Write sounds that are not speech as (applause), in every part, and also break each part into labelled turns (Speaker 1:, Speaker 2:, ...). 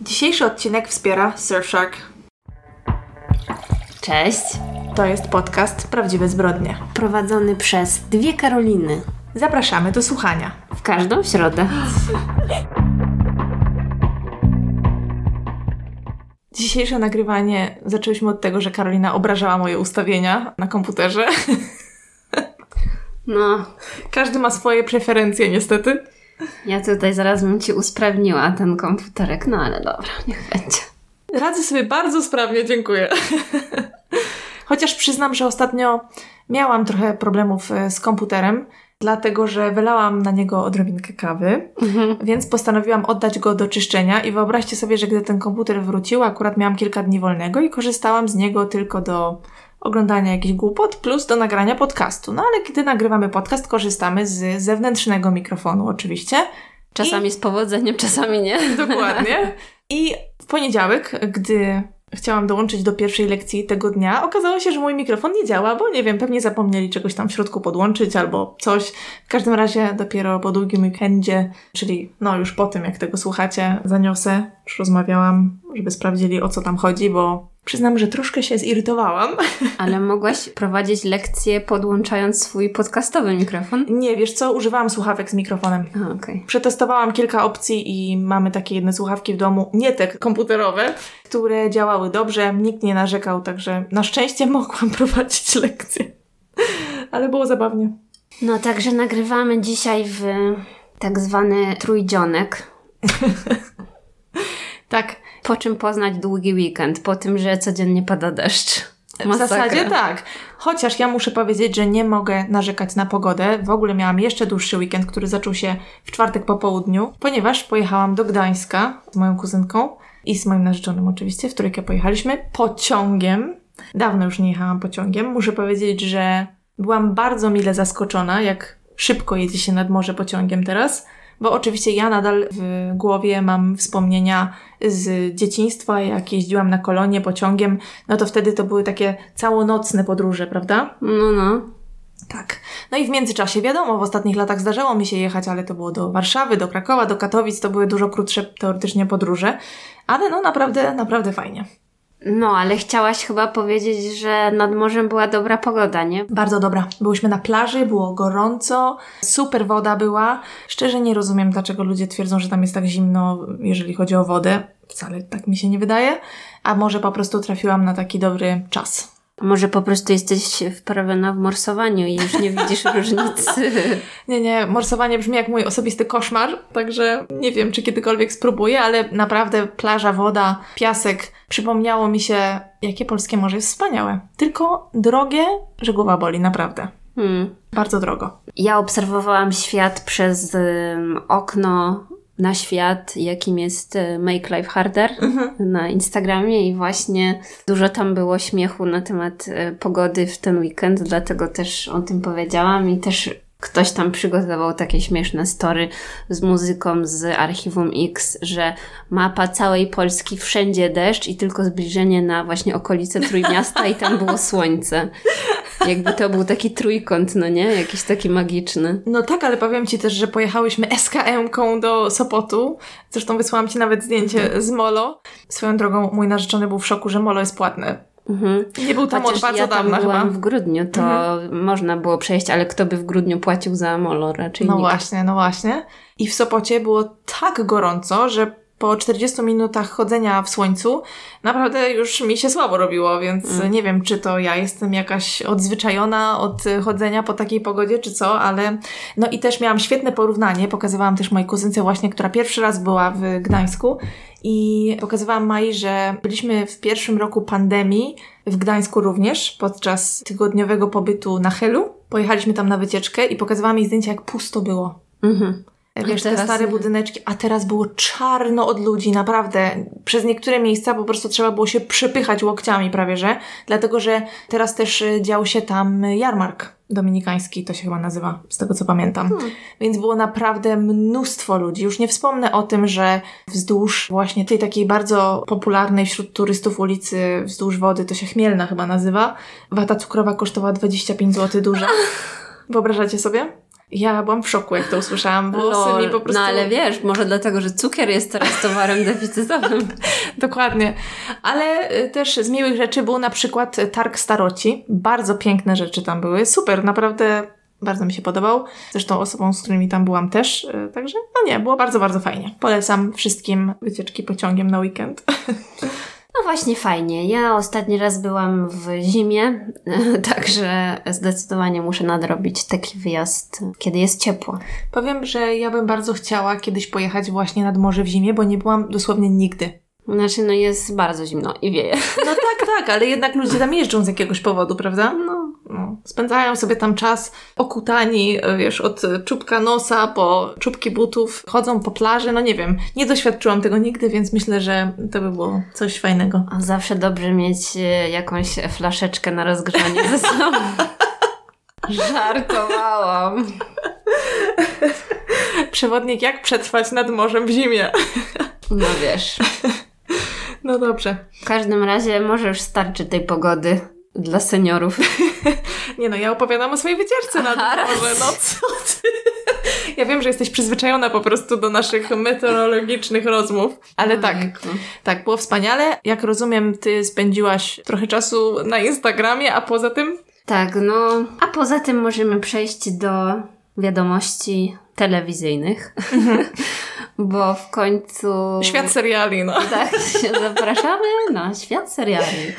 Speaker 1: Dzisiejszy odcinek wspiera Surfshark.
Speaker 2: Cześć.
Speaker 1: To jest podcast Prawdziwe Zbrodnie.
Speaker 2: Prowadzony przez dwie Karoliny.
Speaker 1: Zapraszamy do słuchania.
Speaker 2: W każdą środę.
Speaker 1: Dzisiejsze nagrywanie zaczęłyśmy od tego, że Karolina obrażała moje ustawienia na komputerze.
Speaker 2: No,
Speaker 1: Każdy ma swoje preferencje, niestety.
Speaker 2: Ja tutaj zaraz bym ci usprawniła ten komputerek, no ale dobra, niech będzie.
Speaker 1: Radzę sobie bardzo sprawnie, dziękuję. Chociaż przyznam, że ostatnio miałam trochę problemów e, z komputerem, dlatego że wylałam na niego odrobinkę kawy, więc postanowiłam oddać go do czyszczenia i wyobraźcie sobie, że gdy ten komputer wrócił, akurat miałam kilka dni wolnego i korzystałam z niego tylko do oglądania jakichś głupot plus do nagrania podcastu. No ale kiedy nagrywamy podcast, korzystamy z zewnętrznego mikrofonu oczywiście.
Speaker 2: Czasami z powodzeniem, (laughs) czasami nie.
Speaker 1: Dokładnie. I w poniedziałek, gdy chciałam dołączyć do pierwszej lekcji tego dnia, okazało się, że mój mikrofon nie działa, bo nie wiem, pewnie zapomnieli czegoś tam w środku podłączyć albo coś. W każdym razie dopiero po długim weekendzie, czyli no już po tym, jak tego słuchacie, zaniosę, już rozmawiałam, żeby sprawdzili o co tam chodzi, bo przyznam, że troszkę się zirytowałam. (laughs)
Speaker 2: Ale mogłaś prowadzić lekcje podłączając swój podcastowy mikrofon?
Speaker 1: Nie, wiesz co, używałam słuchawek z mikrofonem.
Speaker 2: A, okej.
Speaker 1: Przetestowałam kilka opcji i mamy takie jedne słuchawki w domu, nie te komputerowe, które działały dobrze, nikt nie narzekał, także na szczęście (laughs) mogłam prowadzić lekcje. Ale było zabawnie.
Speaker 2: No także nagrywamy dzisiaj w tak zwany trójdzionek. (laughs)
Speaker 1: Tak,
Speaker 2: Po czym poznać długi weekend? Po tym, że codziennie pada deszcz.
Speaker 1: w
Speaker 2: Masakra.
Speaker 1: zasadzie tak. Chociaż ja muszę powiedzieć, że nie mogę narzekać na pogodę. W ogóle miałam jeszcze dłuższy weekend, który zaczął się w czwartek po południu, ponieważ pojechałam do Gdańska z moją kuzynką i z moim narzeczonym oczywiście, w trójkę pojechaliśmy pociągiem. Dawno już nie jechałam pociągiem. Muszę powiedzieć, że byłam bardzo mile zaskoczona, jak szybko jedzie się nad morze pociągiem teraz. Bo oczywiście ja nadal w głowie mam wspomnienia z dzieciństwa, jak jeździłam na kolonie pociągiem, no to wtedy to były takie całonocne podróże, prawda?
Speaker 2: No, no.
Speaker 1: Tak. No i w międzyczasie, wiadomo, w ostatnich latach zdarzało mi się jechać, ale to było do Warszawy, do Krakowa, do Katowic, to były dużo krótsze teoretycznie podróże, ale no naprawdę, naprawdę fajnie.
Speaker 2: No, ale chciałaś chyba powiedzieć, że nad morzem była dobra pogoda, nie?
Speaker 1: Bardzo dobra. Byłyśmy na plaży, było gorąco, super woda była. Szczerze nie rozumiem, dlaczego ludzie twierdzą, że tam jest tak zimno, jeżeli chodzi o wodę. Wcale tak mi się nie wydaje. A może po prostu trafiłam na taki dobry czas.
Speaker 2: A Może po prostu jesteś wprawiona w morsowaniu i już nie widzisz (laughs) różnicy.
Speaker 1: Nie, nie, morsowanie brzmi jak mój osobisty koszmar, także nie wiem, czy kiedykolwiek spróbuję, ale naprawdę plaża, woda, piasek, przypomniało mi się, jakie polskie morze jest wspaniałe. Tylko drogie, że głowa boli, naprawdę.
Speaker 2: Hmm.
Speaker 1: Bardzo drogo.
Speaker 2: Ja obserwowałam świat przez okno na świat, jakim jest y, Make Life Harder na Instagramie i właśnie dużo tam było śmiechu na temat y, pogody w ten weekend, dlatego też o tym powiedziałam i też ktoś tam przygotował takie śmieszne story z muzyką z Archiwum X, że mapa całej Polski, wszędzie deszcz i tylko zbliżenie na właśnie okolice Trójmiasta i tam było słońce. (laughs) Jakby to był taki trójkąt, no nie? Jakiś taki magiczny.
Speaker 1: No tak, ale powiem Ci też, że pojechałyśmy SKM-ką do Sopotu. Zresztą wysłałam Ci nawet zdjęcie z Molo. Swoją drogą mój narzeczony był w szoku, że Molo jest płatne.
Speaker 2: Mhm.
Speaker 1: Nie był tam
Speaker 2: Chociaż
Speaker 1: od bardzo
Speaker 2: ja tam
Speaker 1: dawna
Speaker 2: byłam
Speaker 1: chyba.
Speaker 2: w grudniu, to można było przejść, ale kto by w grudniu płacił za molo? Raczej
Speaker 1: No
Speaker 2: nikt.
Speaker 1: właśnie, no właśnie. I w Sopocie było tak gorąco, że po 40 minutach chodzenia w słońcu naprawdę już mi się słabo robiło, więc
Speaker 2: Mm.
Speaker 1: nie wiem, czy to ja jestem jakaś odzwyczajona od chodzenia po takiej pogodzie, czy co, ale no i też miałam świetne porównanie. Pokazywałam też mojej kuzynce właśnie, która pierwszy raz była w Gdańsku i pokazywałam Mai, że byliśmy w pierwszym roku pandemii w Gdańsku również podczas tygodniowego pobytu na Helu. Pojechaliśmy tam na wycieczkę i pokazywałam jej zdjęcia, jak pusto było.
Speaker 2: Mhm.
Speaker 1: Wiesz, te stare
Speaker 2: nie.
Speaker 1: budyneczki, a teraz było czarno od ludzi, naprawdę. Przez niektóre miejsca po prostu trzeba było się przepychać łokciami prawie, że. Dlatego, że teraz też y, dział się tam jarmark dominikański, to się chyba nazywa, z tego co pamiętam. Więc było naprawdę mnóstwo ludzi. Już nie wspomnę o tym, że wzdłuż właśnie tej takiej bardzo popularnej wśród turystów ulicy wzdłuż wody, to się Chmielna chyba nazywa, wata cukrowa kosztowała 25 zł duża. (laughs) Wyobrażacie sobie? Ja byłam w szoku, jak to usłyszałam. Włosy
Speaker 2: Lol.
Speaker 1: mi po prostu...
Speaker 2: No ale wiesz, może dlatego, że cukier jest teraz towarem deficytowym. (laughs)
Speaker 1: Dokładnie. Ale y, też z miłych rzeczy był na przykład targ staroci. Bardzo piękne rzeczy tam były. Super, naprawdę bardzo mi się podobał. Zresztą osobom, z którymi tam byłam też. y, Także, no nie, było bardzo, bardzo fajnie. Polecam wszystkim wycieczki pociągiem na weekend. (laughs)
Speaker 2: No właśnie fajnie. Ja ostatni raz byłam w zimie, (laughs) także zdecydowanie muszę nadrobić taki wyjazd, kiedy jest ciepło.
Speaker 1: Powiem, że ja bym bardzo chciała kiedyś pojechać właśnie nad morze w zimie, bo nie byłam dosłownie nigdy.
Speaker 2: Znaczy, no jest bardzo zimno i wieje. (laughs)
Speaker 1: No tak, tak, ale jednak ludzie tam jeżdżą z jakiegoś powodu, prawda?
Speaker 2: No,
Speaker 1: No, spędzają sobie tam czas okutani, wiesz, od czubka nosa po czubki butów, chodzą po plaży, no nie wiem, nie doświadczyłam tego nigdy, więc myślę, że to by było coś fajnego.
Speaker 2: a zawsze dobrze mieć e, jakąś flaszeczkę na rozgrzanie ze sobą. (laughs) Żartowałam.
Speaker 1: Przewodnik jak przetrwać nad morzem w zimie.
Speaker 2: No wiesz.
Speaker 1: No dobrze.
Speaker 2: W każdym razie może już starczy tej pogody dla seniorów. (laughs)
Speaker 1: Nie no, ja opowiadam o swojej wycieczce nad
Speaker 2: Aha,
Speaker 1: morze, no co ty? Ja wiem, że jesteś przyzwyczajona po prostu do naszych meteorologicznych rozmów, ale tak, tak, było wspaniale. Jak rozumiem, ty spędziłaś trochę czasu na Instagramie, a poza tym
Speaker 2: Tak, no. A poza tym możemy przejść do wiadomości telewizyjnych, (laughs) bo w końcu.
Speaker 1: świat seriali, no.
Speaker 2: Tak, (laughs) zapraszamy na świat seriali.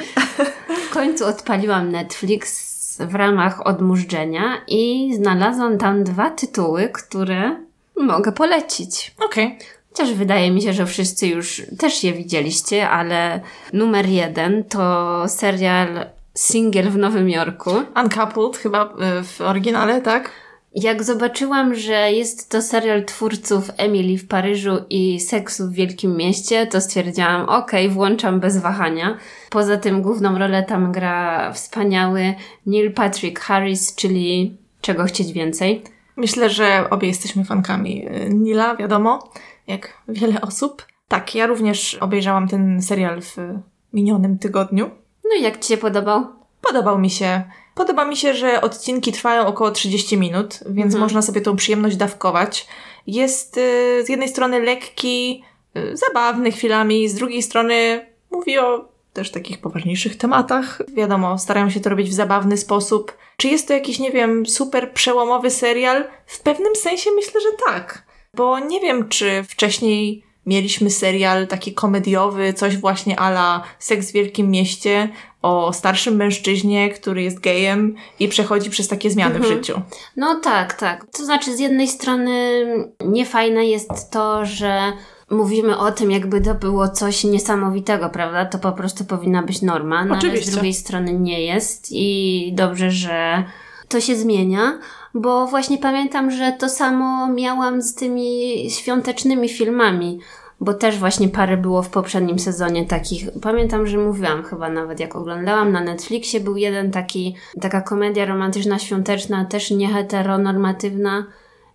Speaker 2: W końcu odpaliłam Netflix w ramach odmurzenia i znalazłam tam dwa tytuły, które mogę polecić.
Speaker 1: Okej.
Speaker 2: Chociaż wydaje mi się, że wszyscy już też je widzieliście, ale numer jeden to serial Single w Nowym Jorku.
Speaker 1: Uncoupled chyba y, w oryginale, tak?
Speaker 2: Jak zobaczyłam, że jest to serial twórców Emily w Paryżu i Seksu w Wielkim Mieście, to stwierdziłam, okej, włączam bez wahania. Poza tym główną rolę tam gra wspaniały Neil Patrick Harris, czyli czego chcieć więcej.
Speaker 1: Myślę, że obie jesteśmy fankami y, Nila, wiadomo, jak wiele osób. Tak, ja również obejrzałam ten serial w minionym tygodniu.
Speaker 2: No i jak Ci się podobał?
Speaker 1: Podobał mi się. Podoba mi się, że odcinki trwają około 30 minut, więc można sobie tą przyjemność dawkować. Jest y, z jednej strony lekki, y, zabawny chwilami, z drugiej strony mówi o też takich poważniejszych tematach. Wiadomo, starają się to robić w zabawny sposób. Czy jest to jakiś, nie wiem, super przełomowy serial? W pewnym sensie myślę, że tak. Bo nie wiem, czy wcześniej mieliśmy serial taki komediowy, coś właśnie ala Seks w Wielkim Mieście, o starszym mężczyźnie, który jest gejem i przechodzi przez takie zmiany w życiu.
Speaker 2: No tak, tak. To znaczy, z jednej strony niefajne jest to, że mówimy o tym, jakby to było coś niesamowitego, prawda? To po prostu powinna być norma, no ale z drugiej strony nie jest i dobrze, że to się zmienia. Bo właśnie pamiętam, że to samo miałam z tymi świątecznymi filmami, bo też właśnie parę było w poprzednim sezonie takich. Pamiętam, że mówiłam chyba nawet jak oglądałam na Netflixie, był jeden taki, taka komedia romantyczna, świąteczna, też nie heteronormatywna.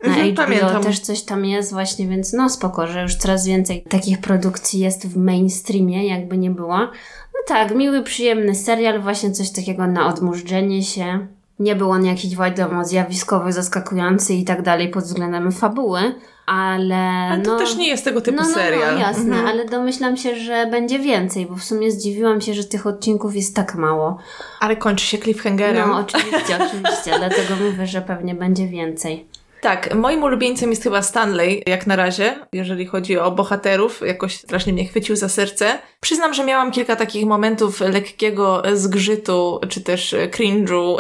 Speaker 2: Na
Speaker 1: Mhm,
Speaker 2: HBO
Speaker 1: pamiętam.
Speaker 2: też coś tam jest właśnie, więc no spoko, że już coraz więcej takich produkcji jest w mainstreamie, jakby nie było. No tak, miły, przyjemny serial, właśnie coś takiego na odmurzenie się. Nie był on jakiś, wiadomo, zjawiskowy, zaskakujący i tak dalej pod względem fabuły, ale,
Speaker 1: Ale to
Speaker 2: no...
Speaker 1: też nie jest tego typu
Speaker 2: no, no,
Speaker 1: serial.
Speaker 2: No, jasne,
Speaker 1: Mhm.
Speaker 2: ale domyślam się, że będzie więcej, bo w sumie zdziwiłam się, że tych odcinków jest tak mało.
Speaker 1: Ale kończy się cliffhangerem.
Speaker 2: No, oczywiście, oczywiście, (laughs) dlatego mówię, że pewnie będzie więcej.
Speaker 1: Tak, moim ulubieńcem jest chyba Stanley, jak na razie, jeżeli chodzi o bohaterów. Jakoś strasznie mnie chwycił za serce. Przyznam, że miałam kilka takich momentów lekkiego zgrzytu, czy też cringe'u,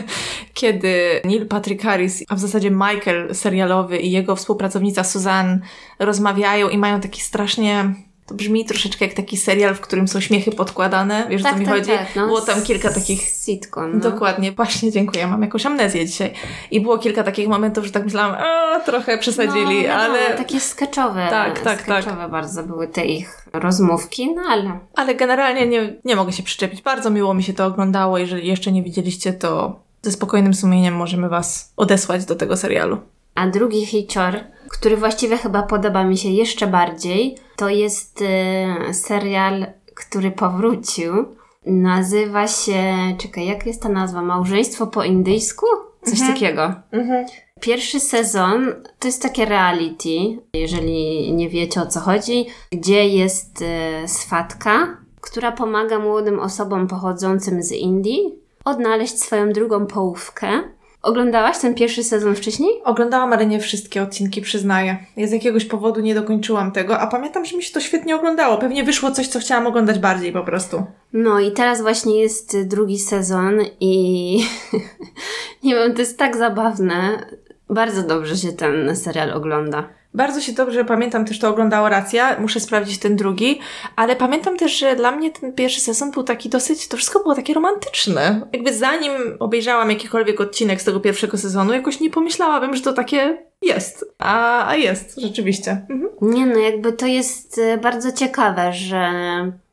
Speaker 1: (laughs) kiedy Neil Patrick Harris, a w zasadzie Michael serialowy i jego współpracownica Suzanne rozmawiają i mają taki strasznie... To brzmi troszeczkę jak taki serial, w którym są śmiechy podkładane. Wiesz, o co mi chodzi?
Speaker 2: no,
Speaker 1: Było tam kilka takich
Speaker 2: Sitcom, no.
Speaker 1: Dokładnie, właśnie dziękuję. Mam jakąś amnezję dzisiaj. I było kilka takich momentów, że tak myślałam, a trochę przesadzili,
Speaker 2: no,
Speaker 1: ale,
Speaker 2: wiadomo, takie sketchowe,
Speaker 1: Tak, tak,
Speaker 2: sketchowe bardzo były te ich rozmówki, no ale
Speaker 1: ale generalnie nie, nie mogę się przyczepić. Bardzo miło mi się to oglądało. Jeżeli jeszcze nie widzieliście, to ze spokojnym sumieniem możemy Was odesłać do tego serialu.
Speaker 2: A drugi hicior, który właściwie chyba podoba mi się jeszcze bardziej, to jest e, serial, który powrócił. Nazywa się, czekaj, jak jest ta nazwa? Małżeństwo po indyjsku? Coś takiego. Pierwszy sezon to jest takie reality, jeżeli nie wiecie o co chodzi, gdzie jest e, swatka, która pomaga młodym osobom pochodzącym z Indii odnaleźć swoją drugą połówkę. Oglądałaś ten pierwszy sezon wcześniej?
Speaker 1: Oglądałam, ale nie wszystkie odcinki, przyznaję. Ja z jakiegoś powodu nie dokończyłam tego, a pamiętam, że mi się to świetnie oglądało. Pewnie wyszło coś, co chciałam oglądać bardziej po prostu.
Speaker 2: No i teraz właśnie jest drugi sezon i (laughs) nie wiem, to jest tak zabawne. Bardzo dobrze się ten serial ogląda.
Speaker 1: Bardzo się dobrze pamiętam, też to oglądała racja, muszę sprawdzić ten drugi, ale pamiętam też, że dla mnie ten pierwszy sezon był taki dosyć, to wszystko było takie romantyczne. Jakby zanim obejrzałam jakikolwiek odcinek z tego pierwszego sezonu, jakoś nie pomyślałabym, że to takie jest. A, a jest, rzeczywiście. Mhm.
Speaker 2: Nie no, jakby to jest e, bardzo ciekawe, że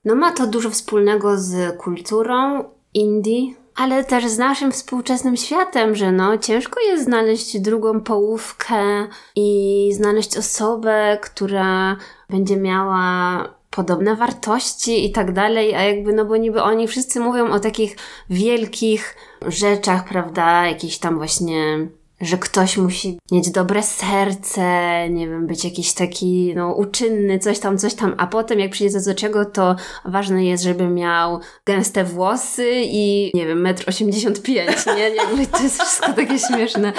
Speaker 2: no ma to dużo wspólnego z kulturą Indii, ale też z naszym współczesnym światem, że no ciężko jest znaleźć drugą połówkę i znaleźć osobę, która będzie miała podobne wartości i tak dalej, a jakby, no bo niby oni wszyscy mówią o takich wielkich rzeczach, prawda, jakiś tam właśnie że ktoś musi mieć dobre serce, nie wiem, być jakiś taki, no, uczynny, coś tam, coś tam, a potem jak przyjdzie do czego, to ważne jest, żeby miał gęste włosy i, nie wiem, metr 85, nie? (laughs) Jakby to jest wszystko takie śmieszne,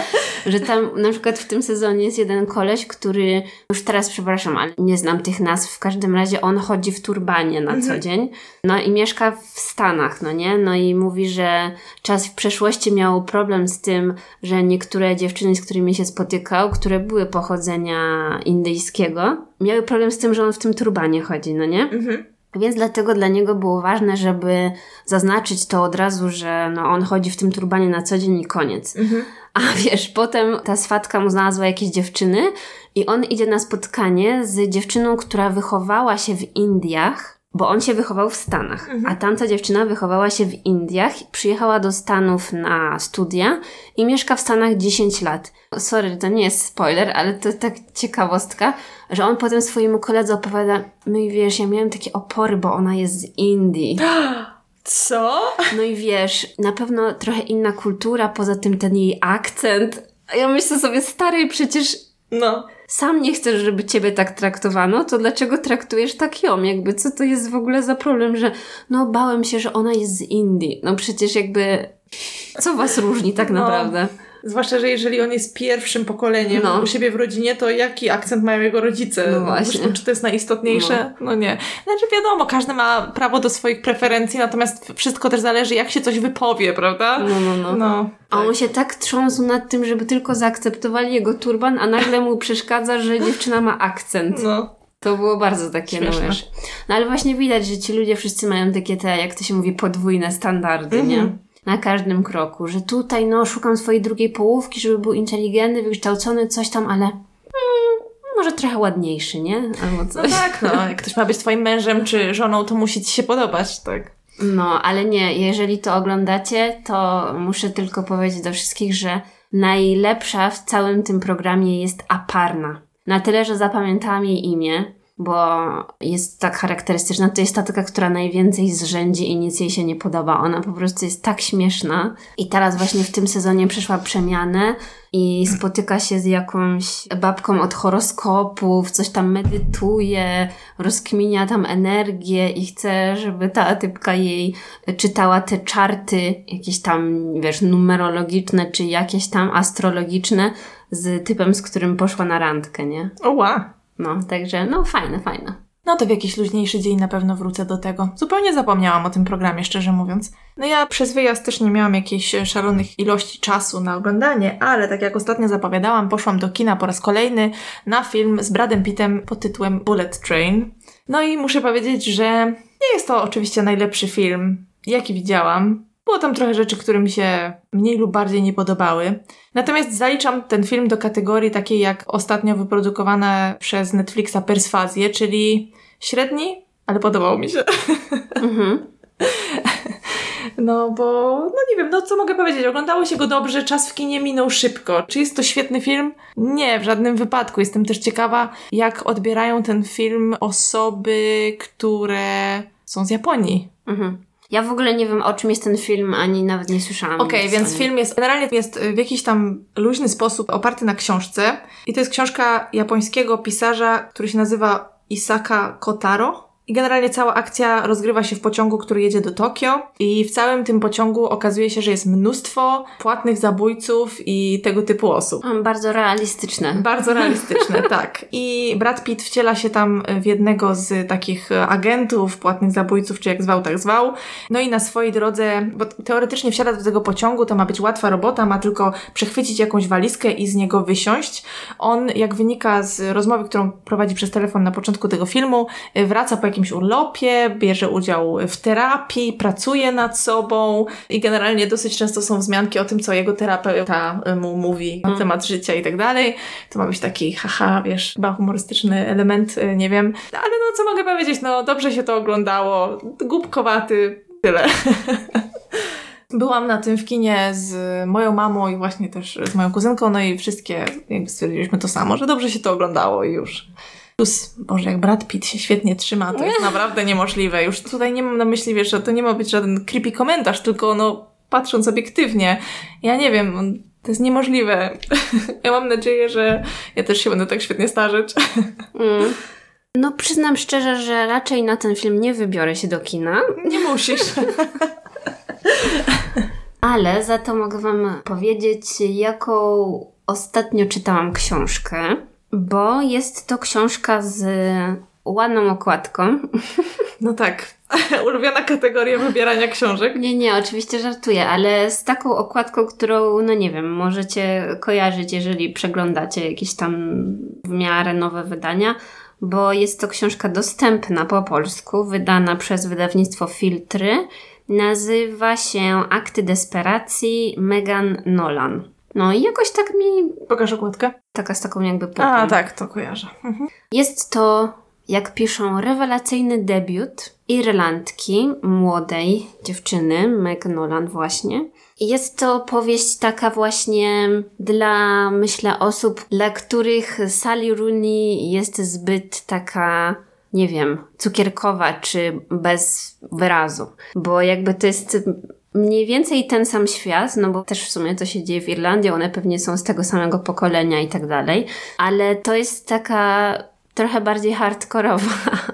Speaker 2: że tam na przykład w tym sezonie jest jeden koleś, który, już teraz przepraszam, ale nie znam tych nazw, w każdym razie on chodzi w turbanie na co mhm. dzień, no i mieszka w Stanach, no nie? No i mówi, że czas w przeszłości miał problem z tym, że niektóre niektóre dziewczyny, z którymi się spotykał, które były pochodzenia indyjskiego, miały problem z tym, że on w tym turbanie chodzi, no nie? Mhm. Więc dlatego dla niego było ważne, żeby zaznaczyć to od razu, że no, on chodzi w tym turbanie na co dzień i koniec. Mhm. A wiesz, potem ta swatka mu znalazła jakieś dziewczyny i on idzie na spotkanie z dziewczyną, która wychowała się w Indiach bo on się wychował w Stanach, mhm. a tamta dziewczyna wychowała się w Indiach, przyjechała do Stanów na studia i mieszka w Stanach 10 lat. Sorry, to nie jest spoiler, ale to tak ciekawostka, że on potem swojemu koledze opowiada, no i wiesz, ja miałem takie opory, bo ona jest z Indii. (gasps)
Speaker 1: Co?
Speaker 2: No i wiesz, na pewno trochę inna kultura, poza tym ten jej akcent. A ja myślę sobie, stary, przecież
Speaker 1: no.
Speaker 2: Sam nie chcesz, żeby ciebie tak traktowano, to dlaczego traktujesz tak ją? Jakby co to jest w ogóle za problem, że no bałem się, że ona jest z Indii. No przecież jakby co was różni tak no.
Speaker 1: Zwłaszcza, że jeżeli on jest pierwszym pokoleniem no. u siebie w rodzinie, to jaki akcent mają jego rodzice?
Speaker 2: No właśnie. Zresztą,
Speaker 1: czy to jest najistotniejsze? No. no. nie. Znaczy wiadomo, każdy ma prawo do swoich preferencji, natomiast wszystko też zależy, jak się coś wypowie, prawda?
Speaker 2: No, no, no. no a on tak. się tak trząsł nad tym, żeby tylko zaakceptowali jego turban, a nagle mu przeszkadza, że dziewczyna ma akcent.
Speaker 1: No.
Speaker 2: To było bardzo takie, no wiesz. No ale właśnie widać, że ci ludzie wszyscy mają takie te, jak to się mówi, podwójne standardy, mm -hmm. nie? Na każdym kroku, że tutaj no szukam swojej drugiej połówki, żeby był inteligentny, wykształcony, coś tam, ale hmm, może trochę ładniejszy, nie?
Speaker 1: Albo coś. No tak, no. Jak ktoś ma być twoim mężem czy żoną, to musi ci się podobać, tak.
Speaker 2: No, ale nie, jeżeli to oglądacie, to muszę tylko powiedzieć do wszystkich, że najlepsza w całym tym programie jest Aparna. Na tyle, że zapamiętałam jej imię, bo jest tak charakterystyczna. To jest ta taka, która najwięcej zrzędzi i nic jej się nie podoba. Ona po prostu jest tak śmieszna. I teraz właśnie w tym sezonie przeszła przemianę i spotyka się z jakąś babką od horoskopów, coś tam medytuje, rozkminia tam energię i chce, żeby ta typka jej czytała te czarty, jakieś tam, wiesz, numerologiczne czy jakieś tam astrologiczne z typem, z którym poszła na randkę, nie?
Speaker 1: O, wow.
Speaker 2: No, także no fajne, fajne.
Speaker 1: No to w jakiś luźniejszy dzień na pewno wrócę do tego. Zupełnie zapomniałam o tym programie, szczerze mówiąc. No ja przez wyjazd też nie miałam jakiejś szalonych ilości czasu na oglądanie, ale tak jak ostatnio zapowiadałam, poszłam do kina po raz kolejny na film z Bradem Pittem pod tytułem Bullet Train. No i muszę powiedzieć, że nie jest to oczywiście najlepszy film, jaki widziałam. Było tam trochę rzeczy, które mi się mniej lub bardziej nie podobały. Natomiast zaliczam ten film do kategorii takiej jak ostatnio wyprodukowana przez Netflixa Perswazję, czyli średni, ale podobało mi się. (laughs) Mhm. No bo, no nie wiem, no co mogę powiedzieć, oglądało się go dobrze, czas w kinie minął szybko. Czy jest to świetny film? Nie, w żadnym wypadku. Jestem też ciekawa, jak odbierają ten film osoby, które są z Japonii. Mhm.
Speaker 2: Ja w ogóle nie wiem, o czym jest ten film, ani nawet nie słyszałam.
Speaker 1: Okej,
Speaker 2: nic
Speaker 1: więc film jest, generalnie jest w jakiś tam luźny sposób oparty na książce. I to jest książka japońskiego pisarza, który się nazywa Isaka Kotaro. I generalnie cała akcja rozgrywa się w pociągu, który jedzie do Tokio i w całym tym pociągu okazuje się, że jest mnóstwo płatnych zabójców i tego typu osób.
Speaker 2: Bardzo realistyczne.
Speaker 1: Bardzo (laughs) realistyczne, tak. I Brad Pitt wciela się tam w jednego z takich agentów, płatnych zabójców, czy jak zwał, tak zwał. No i na swojej drodze, bo teoretycznie wsiada do tego pociągu, to ma być łatwa robota, ma tylko przechwycić jakąś walizkę i z niego wysiąść. On, jak wynika z rozmowy, którą prowadzi przez telefon na początku tego filmu, wraca po jakimś urlopie, bierze udział w terapii, pracuje nad sobą i generalnie dosyć często są wzmianki o tym, co jego terapeuta mu mówi na temat życia i tak dalej. To ma być taki, haha, wiesz, chyba humorystyczny element, y, nie wiem. Ale no, co mogę powiedzieć, no dobrze się to oglądało, głupkowaty, tyle. (laughs) Byłam na tym w kinie z moją mamą i właśnie też z moją kuzynką, no i wszystkie jakby stwierdziliśmy to samo, że dobrze się to oglądało i już. Plus, Boże, jak Brad Pitt się świetnie trzyma, to jest (laughs) naprawdę niemożliwe. Już tutaj nie mam na myśli, wiesz, że to nie ma być żaden creepy komentarz, tylko no, patrząc obiektywnie, ja nie wiem, to jest niemożliwe. (laughs) Ja mam nadzieję, że ja też się będę tak świetnie starzeć. (laughs)
Speaker 2: Mm. No przyznam szczerze, że raczej na ten film nie wybiorę się do kina,
Speaker 1: Nie musisz.
Speaker 2: ale za to mogę Wam powiedzieć, jaką ostatnio czytałam książkę, bo jest to książka z ładną okładką. (laughs)
Speaker 1: No tak. (laughs) Ulubiona kategoria wybierania książek.
Speaker 2: Nie, nie, oczywiście żartuję, ale z taką okładką, którą, no nie wiem, możecie kojarzyć, jeżeli przeglądacie jakieś tam w miarę nowe wydania, bo jest to książka dostępna po polsku, wydana przez wydawnictwo Filtry. Nazywa się Akty Desperacji Megan Nolan. No i jakoś tak mi,
Speaker 1: Pokaż okładkę.
Speaker 2: taka z taką jakby
Speaker 1: A,
Speaker 2: pupą.
Speaker 1: tak, to kojarzę. Mhm.
Speaker 2: Jest to, jak piszą, rewelacyjny debiut Irlandki, młodej dziewczyny, Meg Nolan właśnie. Jest to powieść taka właśnie dla, myślę, osób, dla których Sally Rooney jest zbyt taka, nie wiem, cukierkowa czy bez wyrazu. Bo jakby to jest mniej więcej ten sam świat, no bo też w sumie to się dzieje w Irlandii, one pewnie są z tego samego pokolenia i tak dalej, ale to jest taka trochę bardziej hardkorowa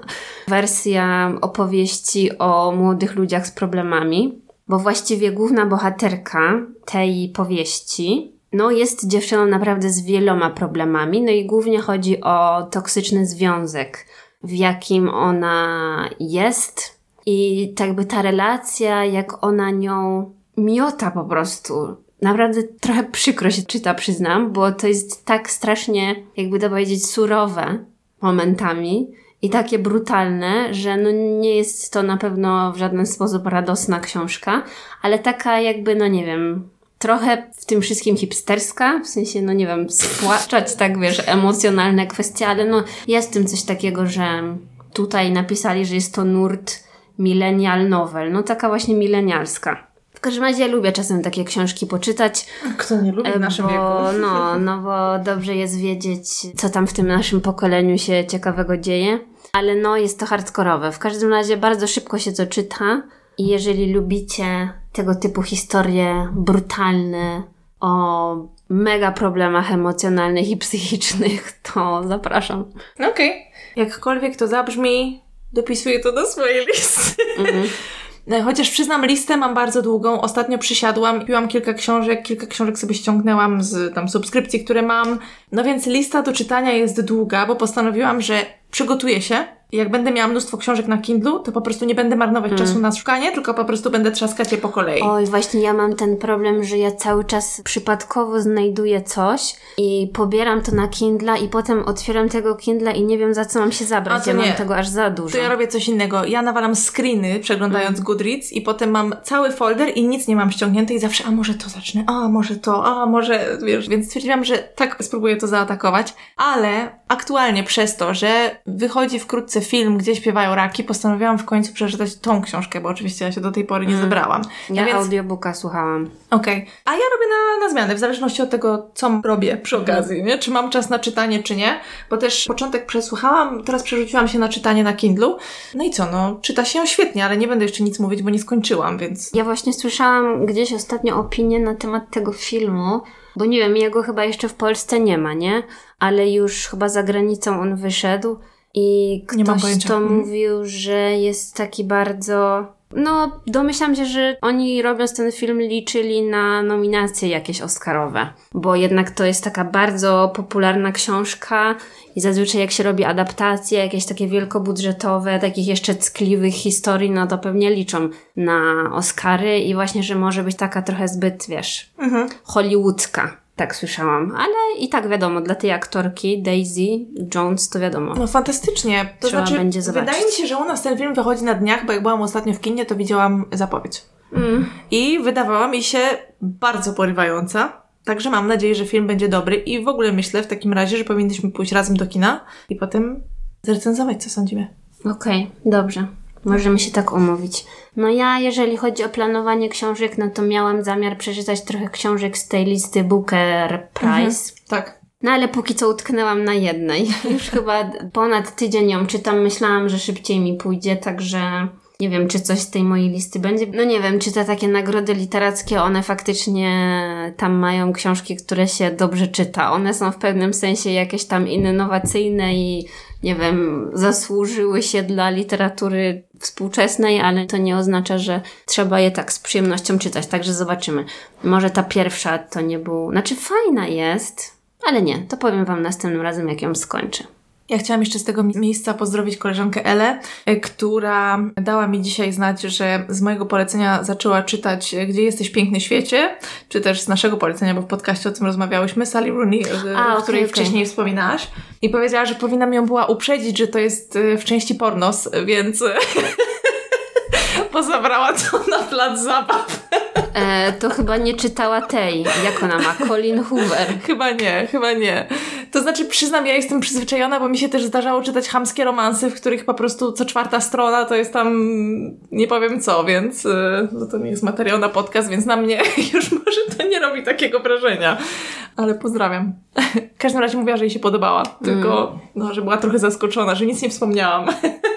Speaker 2: (laughs) wersja opowieści o młodych ludziach z problemami, bo właściwie główna bohaterka tej powieści no jest dziewczyną naprawdę z wieloma problemami, no i głównie chodzi o toksyczny związek, w jakim ona jest i tak jakby ta relacja, jak ona nią miota po prostu. Naprawdę trochę przykro się czyta, przyznam, bo to jest tak strasznie, jakby to powiedzieć, surowe momentami i takie brutalne, że no nie jest to na pewno w żaden sposób radosna książka, ale taka jakby, no nie wiem, trochę w tym wszystkim hipsterska, w sensie, no nie wiem, spłaczać tak, wiesz, emocjonalne kwestie, ale no jest w tym coś takiego, że tutaj napisali, że jest to nurt millennial novel, no taka właśnie milenialska. W każdym razie ja lubię czasem takie książki poczytać,
Speaker 1: Kto nie lubi w naszym
Speaker 2: bo,
Speaker 1: wieku?
Speaker 2: No, no bo dobrze jest wiedzieć, co tam w tym naszym pokoleniu się ciekawego dzieje. Ale no, jest to hardkorowe. W każdym razie bardzo szybko się to czyta. I jeżeli lubicie tego typu historie brutalne o mega problemach emocjonalnych i psychicznych, to zapraszam.
Speaker 1: Okej. Jakkolwiek to zabrzmi, dopisuję to do swojej listy.
Speaker 2: Mhm.
Speaker 1: No, Chociaż przyznam, listę mam bardzo długą. Ostatnio przysiadłam, piłam kilka książek, kilka książek sobie ściągnęłam z tam subskrypcji, które mam. No więc lista do czytania jest długa, bo postanowiłam, że przygotuję się. Jak będę miała mnóstwo książek na Kindle, to po prostu nie będę marnować czasu na szukanie, tylko po prostu będę trzaskać je po kolei.
Speaker 2: Oj, właśnie ja mam ten problem, że ja cały czas przypadkowo znajduję coś i pobieram to na Kindle i potem otwieram tego Kindle i nie wiem za co mam się
Speaker 1: A
Speaker 2: zabrać.
Speaker 1: to
Speaker 2: Ja
Speaker 1: nie.
Speaker 2: mam tego aż za dużo.
Speaker 1: To ja robię coś innego. Ja nawalam screeny przeglądając Goodreads i potem mam cały folder i nic nie mam ściągnięte i zawsze, a może to zacznę, a może to, a może, wiesz, więc stwierdziłam, że tak spróbuję to zaatakować, ale aktualnie przez to, że wychodzi wkrótce film Gdzie śpiewają raki, postanowiłam w końcu przeczytać tą książkę, bo oczywiście ja się do tej pory nie zebrałam.
Speaker 2: Ja więc... audiobooka słuchałam.
Speaker 1: Okej. Okay. A ja robię na, na zmianę, w zależności od tego, co robię przy okazji, nie? Czy mam czas na czytanie, czy nie. Bo też początek przesłuchałam, teraz przerzuciłam się na czytanie na Kindlu. No i co, no, czyta się ją świetnie, ale nie będę jeszcze nic mówić, bo nie skończyłam, więc...
Speaker 2: Ja właśnie słyszałam gdzieś ostatnio opinię na temat tego filmu, bo nie wiem, jego chyba jeszcze w Polsce nie ma, nie? Ale już chyba za granicą on wyszedł i ktoś to mhm. mówił, że jest taki bardzo no, domyślam się, że oni robiąc ten film liczyli na nominacje jakieś Oscarowe, bo jednak to jest taka bardzo popularna książka i zazwyczaj jak się robi adaptacje, jakieś takie wielkobudżetowe, takich jeszcze ckliwych historii, no to pewnie liczą na Oscary i właśnie, że może być taka trochę zbyt, wiesz, mhm. hollywoodzka. Tak słyszałam, ale i tak wiadomo, dla tej aktorki Daisy Jones to wiadomo.
Speaker 1: No fantastycznie. To Trzeba znaczy, będzie zobaczyć. wydaje mi się, że u nas ten film wychodzi na dniach, bo jak byłam ostatnio w kinie, to widziałam zapowiedź. Mm. I wydawała mi się bardzo porywająca. Także mam nadzieję, że film będzie dobry i w ogóle myślę w takim razie, że powinniśmy pójść razem do kina i potem zrecenzować, co sądzimy.
Speaker 2: Okej, okay, dobrze. Możemy się tak umówić. No ja, jeżeli chodzi o planowanie książek, no to miałam zamiar przeczytać trochę książek z tej listy Booker Prize. Mhm,
Speaker 1: tak.
Speaker 2: No ale póki co utknęłam na jednej. (laughs) Już chyba ponad tydzień ją czytam. Myślałam, że szybciej mi pójdzie, także nie wiem, czy coś z tej mojej listy będzie. No nie wiem, czy te takie nagrody literackie, one faktycznie tam mają książki, które się dobrze czyta. One są w pewnym sensie jakieś tam innowacyjne i nie wiem, zasłużyły się dla literatury współczesnej, ale to nie oznacza, że trzeba je tak z przyjemnością czytać. Także zobaczymy. Może ta pierwsza to nie był. Znaczy, fajna jest, ale nie. To powiem Wam następnym razem, jak ją skończę.
Speaker 1: Ja chciałam jeszcze z tego miejsca pozdrowić koleżankę Elę, e, która dała mi dzisiaj znać, że z mojego polecenia zaczęła czytać e, Gdzie jesteś piękny świecie, czy też z naszego polecenia, bo w podcaście o tym rozmawiałyśmy, Sally Rooney, e, A, o której okay, wcześniej wspominałaś. I powiedziała, że powinnam ją była uprzedzić, że to jest w części pornos, więc (laughs) pozabrała to na plac zabaw.
Speaker 2: E, to chyba nie czytała tej, jak ona ma, Colin Hoover.
Speaker 1: chyba nie, chyba nie. To znaczy, przyznam, ja jestem przyzwyczajona, bo mi się też zdarzało czytać hamskie romanse, w których po prostu co czwarta strona to jest tam nie powiem co, więc no to nie jest materiał na podcast, więc na mnie (laughs) już może to nie robi takiego wrażenia. Ale pozdrawiam. W każdym razie mówiła, że jej się podobała, tylko mm. no, że była trochę zaskoczona, że nic nie wspomniałam. (laughs)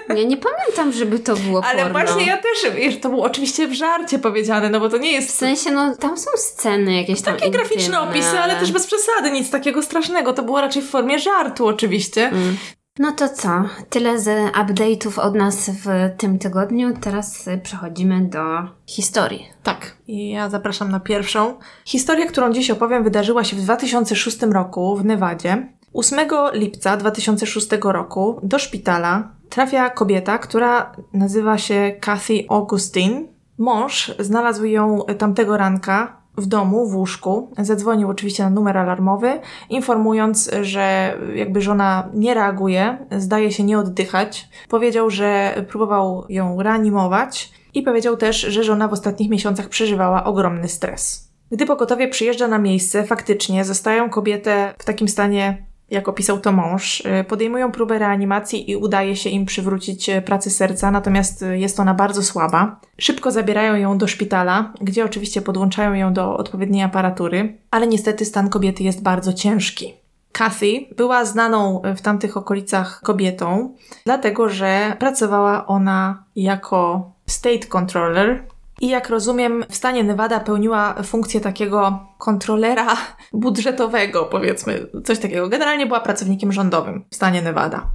Speaker 2: Ja nie pamiętam, żeby to było
Speaker 1: Ale
Speaker 2: porno.
Speaker 1: właśnie ja też, to było oczywiście w żarcie powiedziane, no bo to nie jest...
Speaker 2: W sensie, no tam są sceny jakieś tam
Speaker 1: Takie
Speaker 2: intymne,
Speaker 1: graficzne opisy, ale... też bez przesady, nic takiego strasznego. To było raczej w formie żartu oczywiście. Mm.
Speaker 2: No to co? Tyle z update'ów od nas w tym tygodniu. Teraz przechodzimy do historii.
Speaker 1: Tak, i ja zapraszam na pierwszą. Historia, którą dziś opowiem, wydarzyła się w 2006 roku w Nevadzie. 8 lipca 2006 roku do szpitala trafia kobieta, która nazywa się Kathy Augustine. Mąż znalazł ją tamtego ranka w domu, w łóżku. Zadzwonił oczywiście na numer alarmowy, informując, że jakby żona nie reaguje, zdaje się nie oddychać. Powiedział, że próbował ją reanimować i powiedział też, że żona w ostatnich miesiącach przeżywała ogromny stres. Gdy pogotowie przyjeżdża na miejsce, faktycznie zostają kobietę w takim stanie jak opisał to mąż, y, podejmują próbę reanimacji i udaje się im przywrócić y, pracę serca, natomiast y, jest ona bardzo słaba. Szybko zabierają ją do szpitala, gdzie oczywiście podłączają ją do odpowiedniej aparatury, ale niestety stan kobiety jest bardzo ciężki. Kathy była znaną w tamtych okolicach kobietą, dlatego że pracowała ona jako state controller, i jak rozumiem, w stanie Nevada pełniła funkcję takiego kontrolera (laughs) budżetowego, powiedzmy, coś takiego. Generalnie była pracownikiem rządowym w stanie Nevada.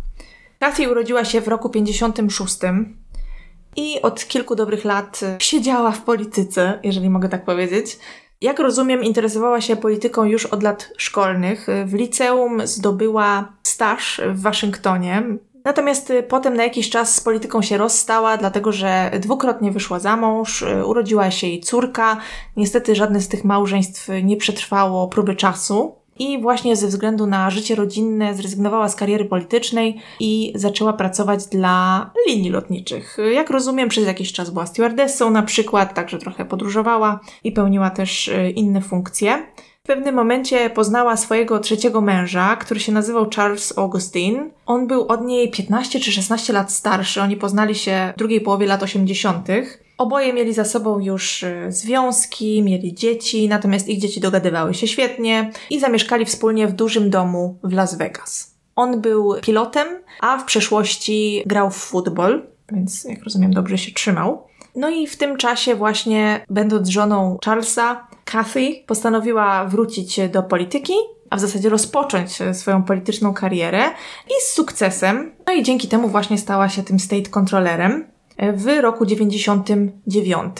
Speaker 1: Kathy urodziła się w roku 56 i od kilku dobrych lat siedziała w polityce, jeżeli mogę tak powiedzieć. Jak rozumiem, interesowała się polityką już od lat szkolnych. W liceum zdobyła staż w Waszyngtonie. Natomiast y, potem na jakiś czas z polityką się rozstała, dlatego że dwukrotnie wyszła za mąż, y, urodziła się jej córka. Niestety żadne z tych małżeństw nie przetrwało próby czasu. I właśnie ze względu na życie rodzinne zrezygnowała z kariery politycznej i zaczęła pracować dla linii lotniczych. Jak rozumiem, przez jakiś czas była stewardessą na przykład, także trochę podróżowała i pełniła też y, inne funkcje. W pewnym momencie poznała swojego trzeciego męża, który się nazywał Charles Augustine. On był od niej 15 czy 16 lat starszy. Oni poznali się w drugiej połowie lat 80. Oboje mieli za sobą już y, związki, mieli dzieci, natomiast ich dzieci dogadywały się świetnie i zamieszkali wspólnie w dużym domu w Las Vegas. On był pilotem, a w przeszłości grał w futbol, więc jak rozumiem dobrze się trzymał. No i w tym czasie właśnie, będąc żoną Charlesa, Kathy postanowiła wrócić do polityki, a w zasadzie rozpocząć e, swoją polityczną karierę i z sukcesem. No i dzięki temu właśnie stała się tym state controllerem e, w roku 99.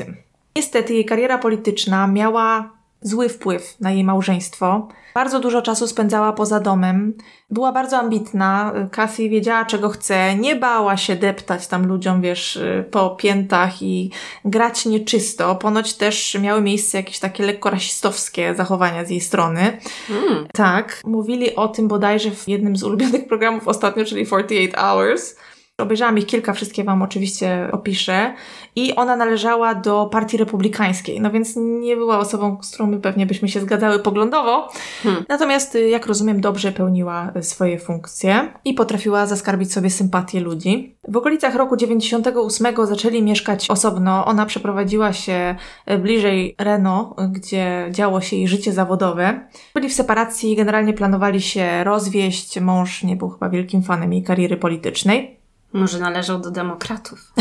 Speaker 1: Niestety jej kariera polityczna miała zły wpływ na jej małżeństwo. Bardzo dużo czasu spędzała poza domem. Była bardzo ambitna. Cassie wiedziała, czego chce. Nie bała się deptać tam ludziom, wiesz, po piętach i grać nieczysto. Ponoć też miały miejsce jakieś takie lekko rasistowskie zachowania z jej strony. Mm. Tak. Mówili o tym bodajże w jednym z ulubionych programów ostatnio, czyli 48 Hours Obejrzałam ich kilka, wszystkie Wam oczywiście opiszę. I ona należała do Partii Republikańskiej, no więc nie była osobą, z którą my pewnie byśmy się zgadzały poglądowo. Hmm. Natomiast, y, jak rozumiem, dobrze pełniła y, swoje funkcje i potrafiła zaskarbić sobie sympatię ludzi. W okolicach roku 98 zaczęli mieszkać osobno. Ona przeprowadziła się y, bliżej Reno, gdzie działo się jej życie zawodowe. Byli w separacji, generalnie planowali się rozwieść. Mąż nie był chyba wielkim fanem jej kariery politycznej.
Speaker 2: Może należał do demokratów.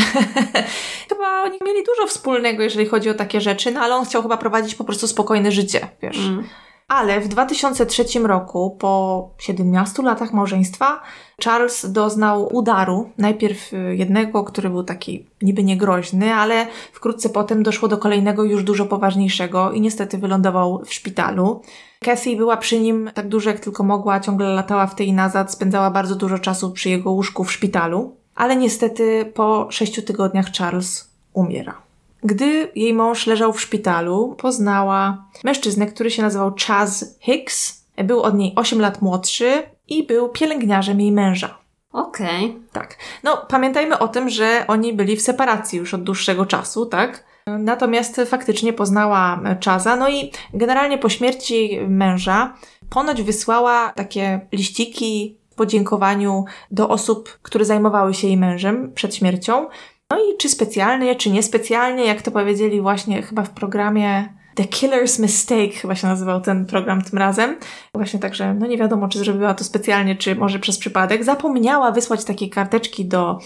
Speaker 2: (laughs)
Speaker 1: chyba oni mieli dużo wspólnego, jeżeli chodzi o takie rzeczy, no ale on chciał chyba prowadzić po prostu spokojne życie, wiesz. Mm. Ale w 2003 roku, po 17 latach małżeństwa, Charles doznał udaru. Najpierw y, jednego, który był taki niby niegroźny, ale wkrótce potem doszło do kolejnego, już dużo poważniejszego i niestety wylądował w szpitalu. Cassie była przy nim tak dużo jak tylko mogła, ciągle latała w tej i nazad, spędzała bardzo dużo czasu przy jego łóżku w szpitalu ale niestety po sześciu tygodniach Charles umiera. Gdy jej mąż leżał w szpitalu, poznała mężczyznę, który się nazywał Chaz Hicks. Był od niej 8 lat młodszy i był pielęgniarzem jej męża.
Speaker 2: Okej. Okay.
Speaker 1: Tak. No, pamiętajmy o tym, że oni byli w separacji już od dłuższego czasu, tak? Natomiast faktycznie poznała Chaza, no i generalnie po śmierci męża ponoć wysłała takie liściki podziękowaniu do osób, które zajmowały się jej mężem przed śmiercią. No i czy specjalnie, czy niespecjalnie, jak to powiedzieli właśnie chyba w programie The Killer's Mistake chyba się nazywał ten program tym razem. Właśnie także, no nie wiadomo, czy zrobiła to specjalnie, czy może przez przypadek. Zapomniała wysłać takie karteczki do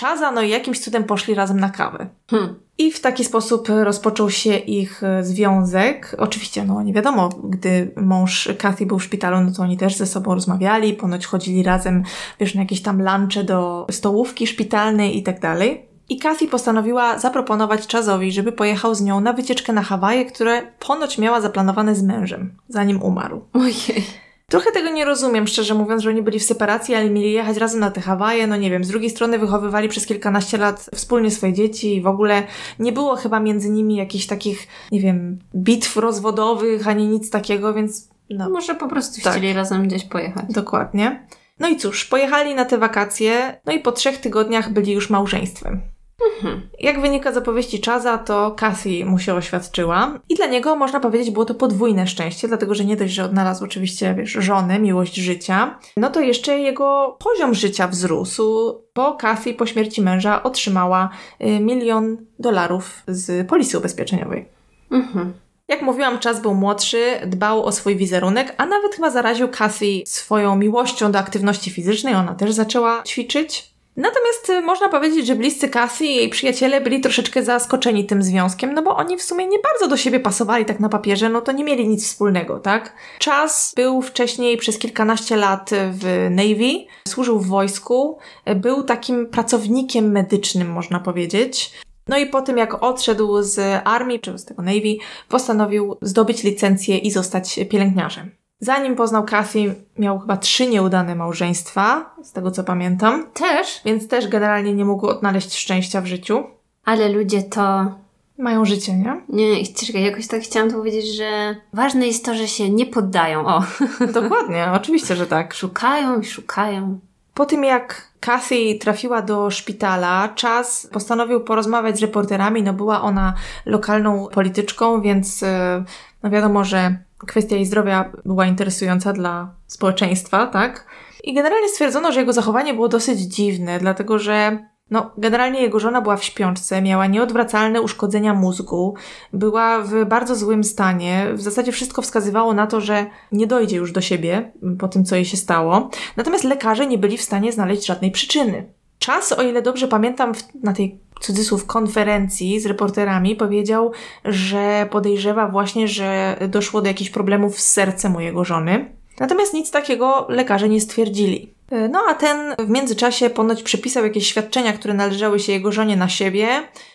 Speaker 1: Chaza, no i jakimś cudem poszli razem na kawę. Hmm. I w taki sposób rozpoczął się ich związek. Oczywiście, no nie wiadomo, gdy mąż Kathy był w szpitalu, no to oni też ze sobą rozmawiali, ponoć chodzili razem, wiesz, na jakieś tam lunche do stołówki szpitalnej i tak dalej. I Kathy postanowiła zaproponować Chazowi, żeby pojechał z nią na wycieczkę na Hawaje, które ponoć miała zaplanowane z mężem, zanim umarł.
Speaker 2: Ojej.
Speaker 1: Trochę tego nie rozumiem, szczerze mówiąc, że oni byli w separacji, ale mieli jechać razem na te Hawaje, no nie wiem, z drugiej strony wychowywali przez kilkanaście lat wspólnie swoje dzieci i w ogóle nie było chyba między nimi jakichś takich, nie wiem, bitw rozwodowych, ani nic takiego, więc
Speaker 2: no. Może po prostu tak. chcieli razem gdzieś pojechać.
Speaker 1: Dokładnie. No i cóż, pojechali na te wakacje, no i po trzech tygodniach byli już małżeństwem. Mhm. Jak wynika z opowieści Chaza, to Cassie mu się oświadczyła i dla niego, można powiedzieć, było to podwójne szczęście, dlatego że nie dość, że odnalazł oczywiście, wiesz, żonę, miłość życia, no to jeszcze jego poziom życia wzrósł, bo Cassie po śmierci męża otrzymała y, milion dolarów z polisy ubezpieczeniowej. Mhm. Jak mówiłam, czas był młodszy, dbał o swój wizerunek, a nawet chyba zaraził Cassie swoją miłością do aktywności fizycznej. Ona też zaczęła ćwiczyć. Natomiast y, można powiedzieć, że bliscy Cassie i jej przyjaciele byli troszeczkę zaskoczeni tym związkiem, no bo oni w sumie nie bardzo do siebie pasowali tak na papierze, no to nie mieli nic wspólnego, tak? Czas był wcześniej przez kilkanaście lat w Navy, służył w wojsku, był takim pracownikiem medycznym, można powiedzieć. No i po tym, jak odszedł z armii, czy z tego Navy, postanowił zdobyć licencję i zostać pielęgniarzem. Zanim poznał Cassie, miał chyba trzy nieudane małżeństwa, z tego co pamiętam.
Speaker 2: Też?
Speaker 1: Więc też generalnie nie mógł odnaleźć szczęścia w życiu.
Speaker 2: Ale ludzie to...
Speaker 1: Mają życie, nie?
Speaker 2: Nie, czekaj, jakoś tak chciałam powiedzieć, że ważne jest to, że się nie poddają. O. (laughs)
Speaker 1: Dokładnie, oczywiście, że tak.
Speaker 2: Szukają i szukają.
Speaker 1: Po tym jak Kathy trafiła do szpitala, czas postanowił porozmawiać z reporterami. No była ona lokalną polityczką, więc e, no wiadomo, że kwestia jej zdrowia była interesująca dla społeczeństwa, tak? I generalnie stwierdzono, że jego zachowanie było dosyć dziwne, dlatego że no, generalnie jego żona była w śpiączce, miała nieodwracalne uszkodzenia mózgu, była w bardzo złym stanie. W zasadzie wszystko wskazywało na to, że nie dojdzie już do siebie po tym, co jej się stało. Natomiast lekarze nie byli w stanie znaleźć żadnej przyczyny. Czas, o ile dobrze pamiętam, na tej cudzysłów konferencji z reporterami powiedział, że podejrzewa właśnie, że doszło do jakichś problemów z sercem u jego żony. Natomiast nic takiego lekarze nie stwierdzili. E, no a ten w międzyczasie ponoć przepisał jakieś świadczenia, które należały się jego żonie na siebie.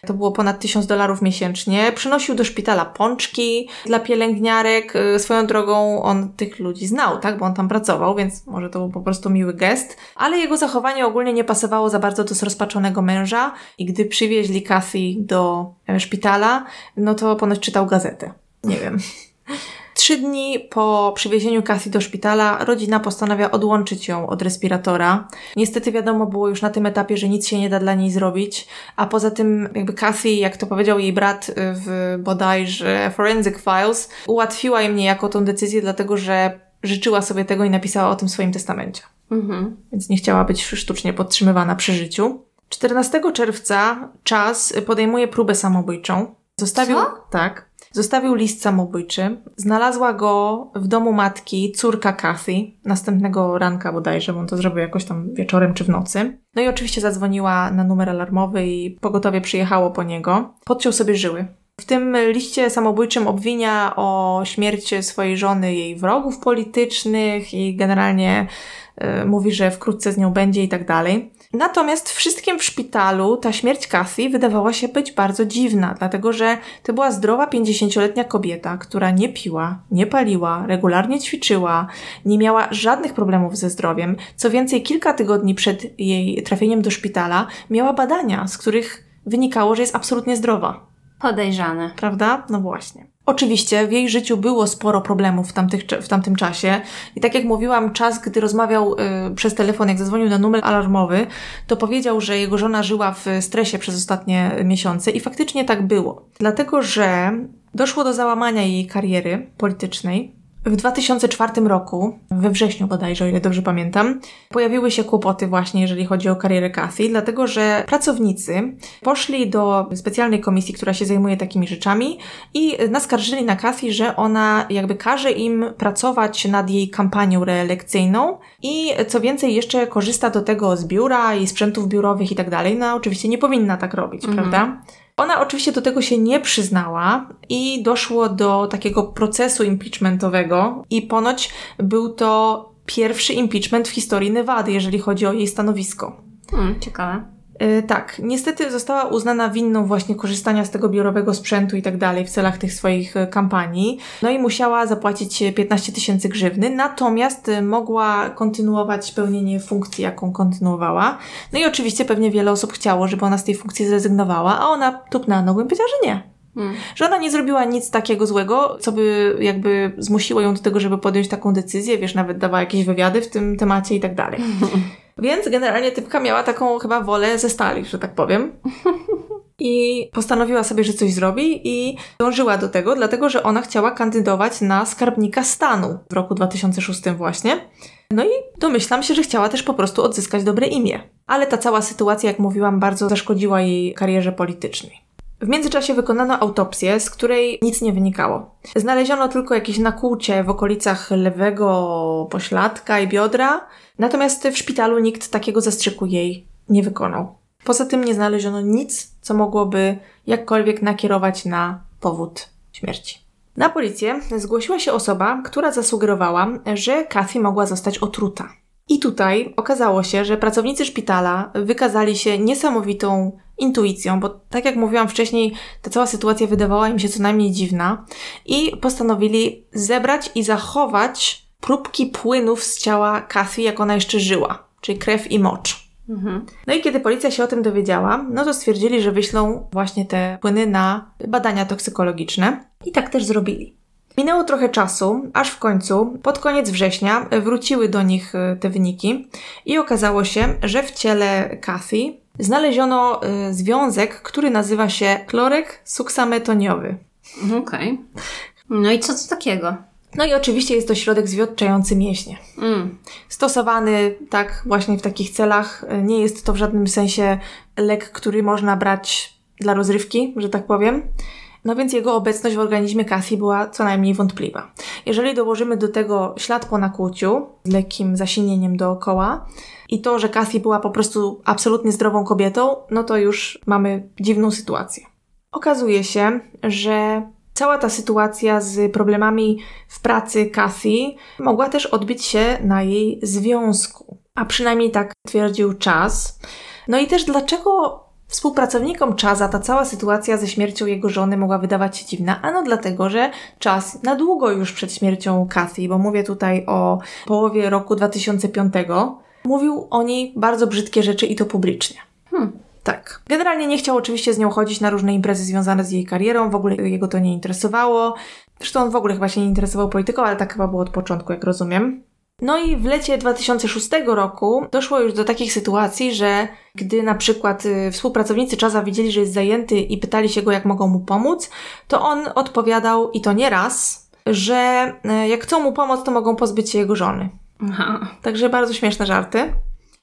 Speaker 1: To było ponad 1000 dolarów miesięcznie. Przynosił do szpitala pączki dla pielęgniarek. E, swoją drogą on tych ludzi znał, tak? Bo on tam pracował, więc może to był po prostu miły gest. Ale jego zachowanie ogólnie nie pasowało za bardzo do zrozpaczonego męża i gdy przywieźli Kathy do e, szpitala, no to ponoć czytał gazetę. Nie wiem. (laughs) Trzy dni po przywiezieniu Cassie do szpitala rodzina postanawia odłączyć ją od respiratora. Niestety wiadomo było już na tym etapie, że nic się nie da dla niej zrobić, a poza tym jakby Cassie, jak to powiedział jej brat w bodajże Forensic Files, ułatwiła im niejako tą decyzję, dlatego że życzyła sobie tego i napisała o tym w swoim testamencie. Mhm. Więc nie chciała być sztucznie podtrzymywana przy życiu. 14 czerwca Czas podejmuje próbę samobójczą. Zostawił,
Speaker 2: Co?
Speaker 1: tak, Zostawił list samobójczy. Znalazła go w domu matki córka Kathy, następnego ranka bodajże, bo on to zrobił jakoś tam wieczorem czy w nocy. No i oczywiście zadzwoniła na numer alarmowy i pogotowie przyjechało po niego. Podciął sobie żyły. W tym liście samobójczym obwinia o śmierć swojej żony jej wrogów politycznych i generalnie mówi, że wkrótce z nią będzie i tak dalej. Natomiast wszystkim w szpitalu ta śmierć Kathy wydawała się być bardzo dziwna, dlatego że to była zdrowa 50-letnia kobieta, która nie piła, nie paliła, regularnie ćwiczyła, nie miała żadnych problemów ze zdrowiem. Co więcej, kilka tygodni przed jej trafieniem do szpitala miała badania, z których wynikało, że jest absolutnie zdrowa.
Speaker 2: Podejrzane.
Speaker 1: Prawda? No właśnie. Oczywiście w jej życiu było sporo problemów w, tamtych, w tamtym czasie i tak jak mówiłam, czas, gdy rozmawiał y, przez telefon, jak zadzwonił na numer alarmowy, to powiedział, że jego żona żyła w stresie przez ostatnie miesiące i faktycznie tak było. Dlatego, że doszło do załamania jej kariery politycznej, w 2004 roku, we wrześniu bodajże, o ile dobrze pamiętam, pojawiły się kłopoty właśnie, jeżeli chodzi o karierę Kathy, dlatego że pracownicy poszli do specjalnej komisji, która się zajmuje takimi rzeczami i naskarżyli na Kathy, że ona jakby każe im pracować nad jej kampanią reelekcyjną i co więcej jeszcze korzysta do tego z biura i sprzętów biurowych i tak dalej. No oczywiście nie powinna tak robić, mhm. prawda? Ona oczywiście do tego się nie przyznała i doszło do takiego procesu impeachmentowego i ponoć był to pierwszy impeachment w historii Nevady, jeżeli chodzi o jej stanowisko.
Speaker 2: Hmm, ciekawe.
Speaker 1: Yy, tak, niestety została uznana winną właśnie korzystania z tego biurowego sprzętu i tak dalej w celach tych swoich e, kampanii. No i musiała zapłacić 15 tysięcy grzywny, natomiast e, mogła kontynuować pełnienie funkcji, jaką kontynuowała. No i oczywiście pewnie wiele osób chciało, żeby ona z tej funkcji zrezygnowała, a ona tupnęła nogą i powiedziała, że nie. Hmm. Że ona nie zrobiła nic takiego złego, co by jakby zmusiło ją do tego, żeby podjąć taką decyzję, wiesz, nawet dawała jakieś wywiady w tym temacie i tak dalej. (laughs) Więc generalnie typka miała taką chyba wolę ze stali, że tak powiem. I postanowiła sobie, że coś zrobi i dążyła do tego, dlatego że ona chciała kandydować na skarbnika stanu w roku 2006 właśnie. No i domyślam się, że chciała też po prostu odzyskać dobre imię. Ale ta cała sytuacja, jak mówiłam, bardzo zaszkodziła jej karierze politycznej. W międzyczasie wykonano autopsję, z której nic nie wynikało. Znaleziono tylko jakieś nakłucie w okolicach lewego pośladka i biodra, natomiast w szpitalu nikt takiego zastrzyku jej nie wykonał. Poza tym nie znaleziono nic, co mogłoby jakkolwiek nakierować na powód śmierci. Na policję zgłosiła się osoba, która zasugerowała, że Kathy mogła zostać otruta. I tutaj okazało się, że pracownicy szpitala wykazali się niesamowitą intuicją, bo tak jak mówiłam wcześniej, ta cała sytuacja wydawała im się co najmniej dziwna i postanowili zebrać i zachować próbki płynów z ciała Kathy, jak ona jeszcze żyła, czyli krew i mocz. Mhm. No i kiedy policja się o tym dowiedziała, no to stwierdzili, że wyślą właśnie te płyny na badania toksykologiczne i tak też zrobili. Minęło trochę czasu, aż w końcu, pod koniec września, wróciły do nich e, te wyniki i okazało się, że w ciele Kathy znaleziono y, związek, który nazywa się klorek suksametoniowy.
Speaker 2: Okej. Okay. No i co to takiego?
Speaker 1: No i oczywiście jest to środek zwiotczający mięśnie.
Speaker 2: Mm.
Speaker 1: Stosowany tak właśnie w takich celach. Nie jest to w żadnym sensie lek, który można brać dla rozrywki, że tak powiem. No więc jego obecność w organizmie Cassie była co najmniej wątpliwa. Jeżeli dołożymy do tego ślad po nakłuciu z lekkim zasilnieniem dookoła i to, że Cassie była po prostu absolutnie zdrową kobietą, no to już mamy dziwną sytuację. Okazuje się, że cała ta sytuacja z problemami w pracy Cassie mogła też odbyć się na jej związku. A przynajmniej tak twierdził czas. No i też dlaczego Współpracownikom Chaza ta cała sytuacja ze śmiercią jego żony mogła wydawać się dziwna, ano dlatego, że czas na długo już przed śmiercią Kathy, bo mówię tutaj o połowie roku 2005, mówił o niej bardzo brzydkie rzeczy i to publicznie.
Speaker 2: Hmm.
Speaker 1: Tak. Generalnie nie chciał oczywiście z nią chodzić na różne imprezy związane z jej karierą, w ogóle jego to nie interesowało. Zresztą on w ogóle chyba się nie interesował polityką, ale tak chyba było od początku, jak rozumiem. No i w lecie 2006 roku doszło już do takich sytuacji, że gdy na przykład y, współpracownicy Czaza widzieli, że jest zajęty i pytali się go, jak mogą mu pomóc, to on odpowiadał, i to nie raz, że y, jak chcą mu pomóc, to mogą pozbyć się jego żony.
Speaker 2: Aha.
Speaker 1: Także bardzo śmieszne żarty.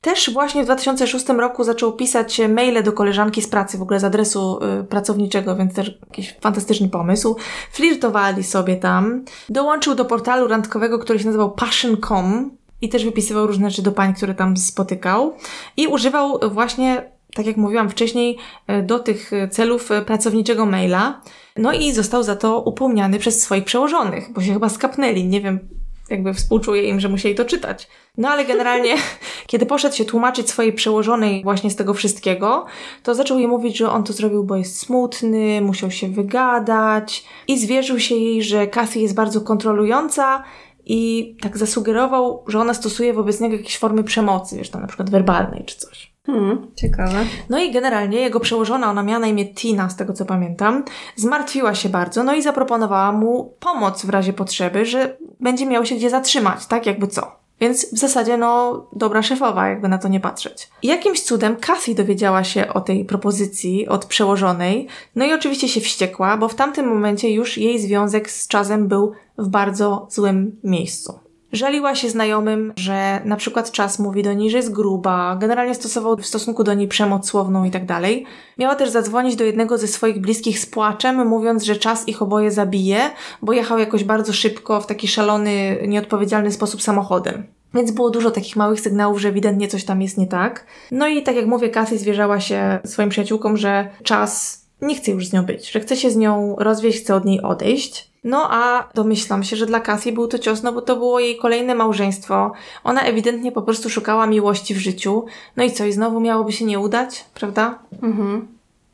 Speaker 1: Też właśnie w 2006 roku zaczął pisać maile do koleżanki z pracy, w ogóle z adresu y, pracowniczego, więc też jakiś fantastyczny pomysł. Flirtowali sobie tam. Dołączył do portalu randkowego, który się nazywał Passion.com i też wypisywał różne rzeczy do pań, które tam spotykał. I używał właśnie, tak jak mówiłam wcześniej, y, do tych celów pracowniczego maila. No i został za to upomniany przez swoich przełożonych, bo się chyba skapnęli. Nie wiem, jakby współczuję im, że musieli to czytać. No ale generalnie, (laughs) kiedy poszedł się tłumaczyć swojej przełożonej właśnie z tego wszystkiego, to zaczął jej mówić, że on to zrobił, bo jest smutny, musiał się wygadać i zwierzył się jej, że Kathy jest bardzo kontrolująca i tak zasugerował, że ona stosuje wobec niego jakieś formy przemocy, wiesz, tam na przykład werbalnej czy coś.
Speaker 2: Hmm, ciekawe.
Speaker 1: No i generalnie jego przełożona, ona miała na imię Tina, z tego co pamiętam, zmartwiła się bardzo, no i zaproponowała mu pomoc w razie potrzeby, że będzie miał się gdzie zatrzymać, tak jakby co. Więc w zasadzie, no, dobra szefowa, jakby na to nie patrzeć. Jakimś cudem Kathy dowiedziała się o tej propozycji od przełożonej, no i oczywiście się wściekła, bo w tamtym momencie już jej związek z czasem był w bardzo złym miejscu. Żaliła się znajomym, że na przykład czas mówi do niej, że jest gruba, generalnie stosował w stosunku do niej przemoc słowną i tak dalej. Miała też zadzwonić do jednego ze swoich bliskich z płaczem, mówiąc, że czas ich oboje zabije, bo jechał jakoś bardzo szybko w taki szalony, nieodpowiedzialny sposób samochodem. Więc było dużo takich małych sygnałów, że ewidentnie coś tam jest nie tak. No i tak jak mówię, Cassie zwierzała się swoim przyjaciółkom, że czas nie chce już z nią być, że chce się z nią rozwieść, chce od niej odejść. No a domyślam się, że dla Cassie był to cios, no bo to było jej kolejne małżeństwo. Ona ewidentnie po prostu szukała miłości w życiu. No i co, i znowu miałoby się nie udać, prawda?
Speaker 2: Mhm.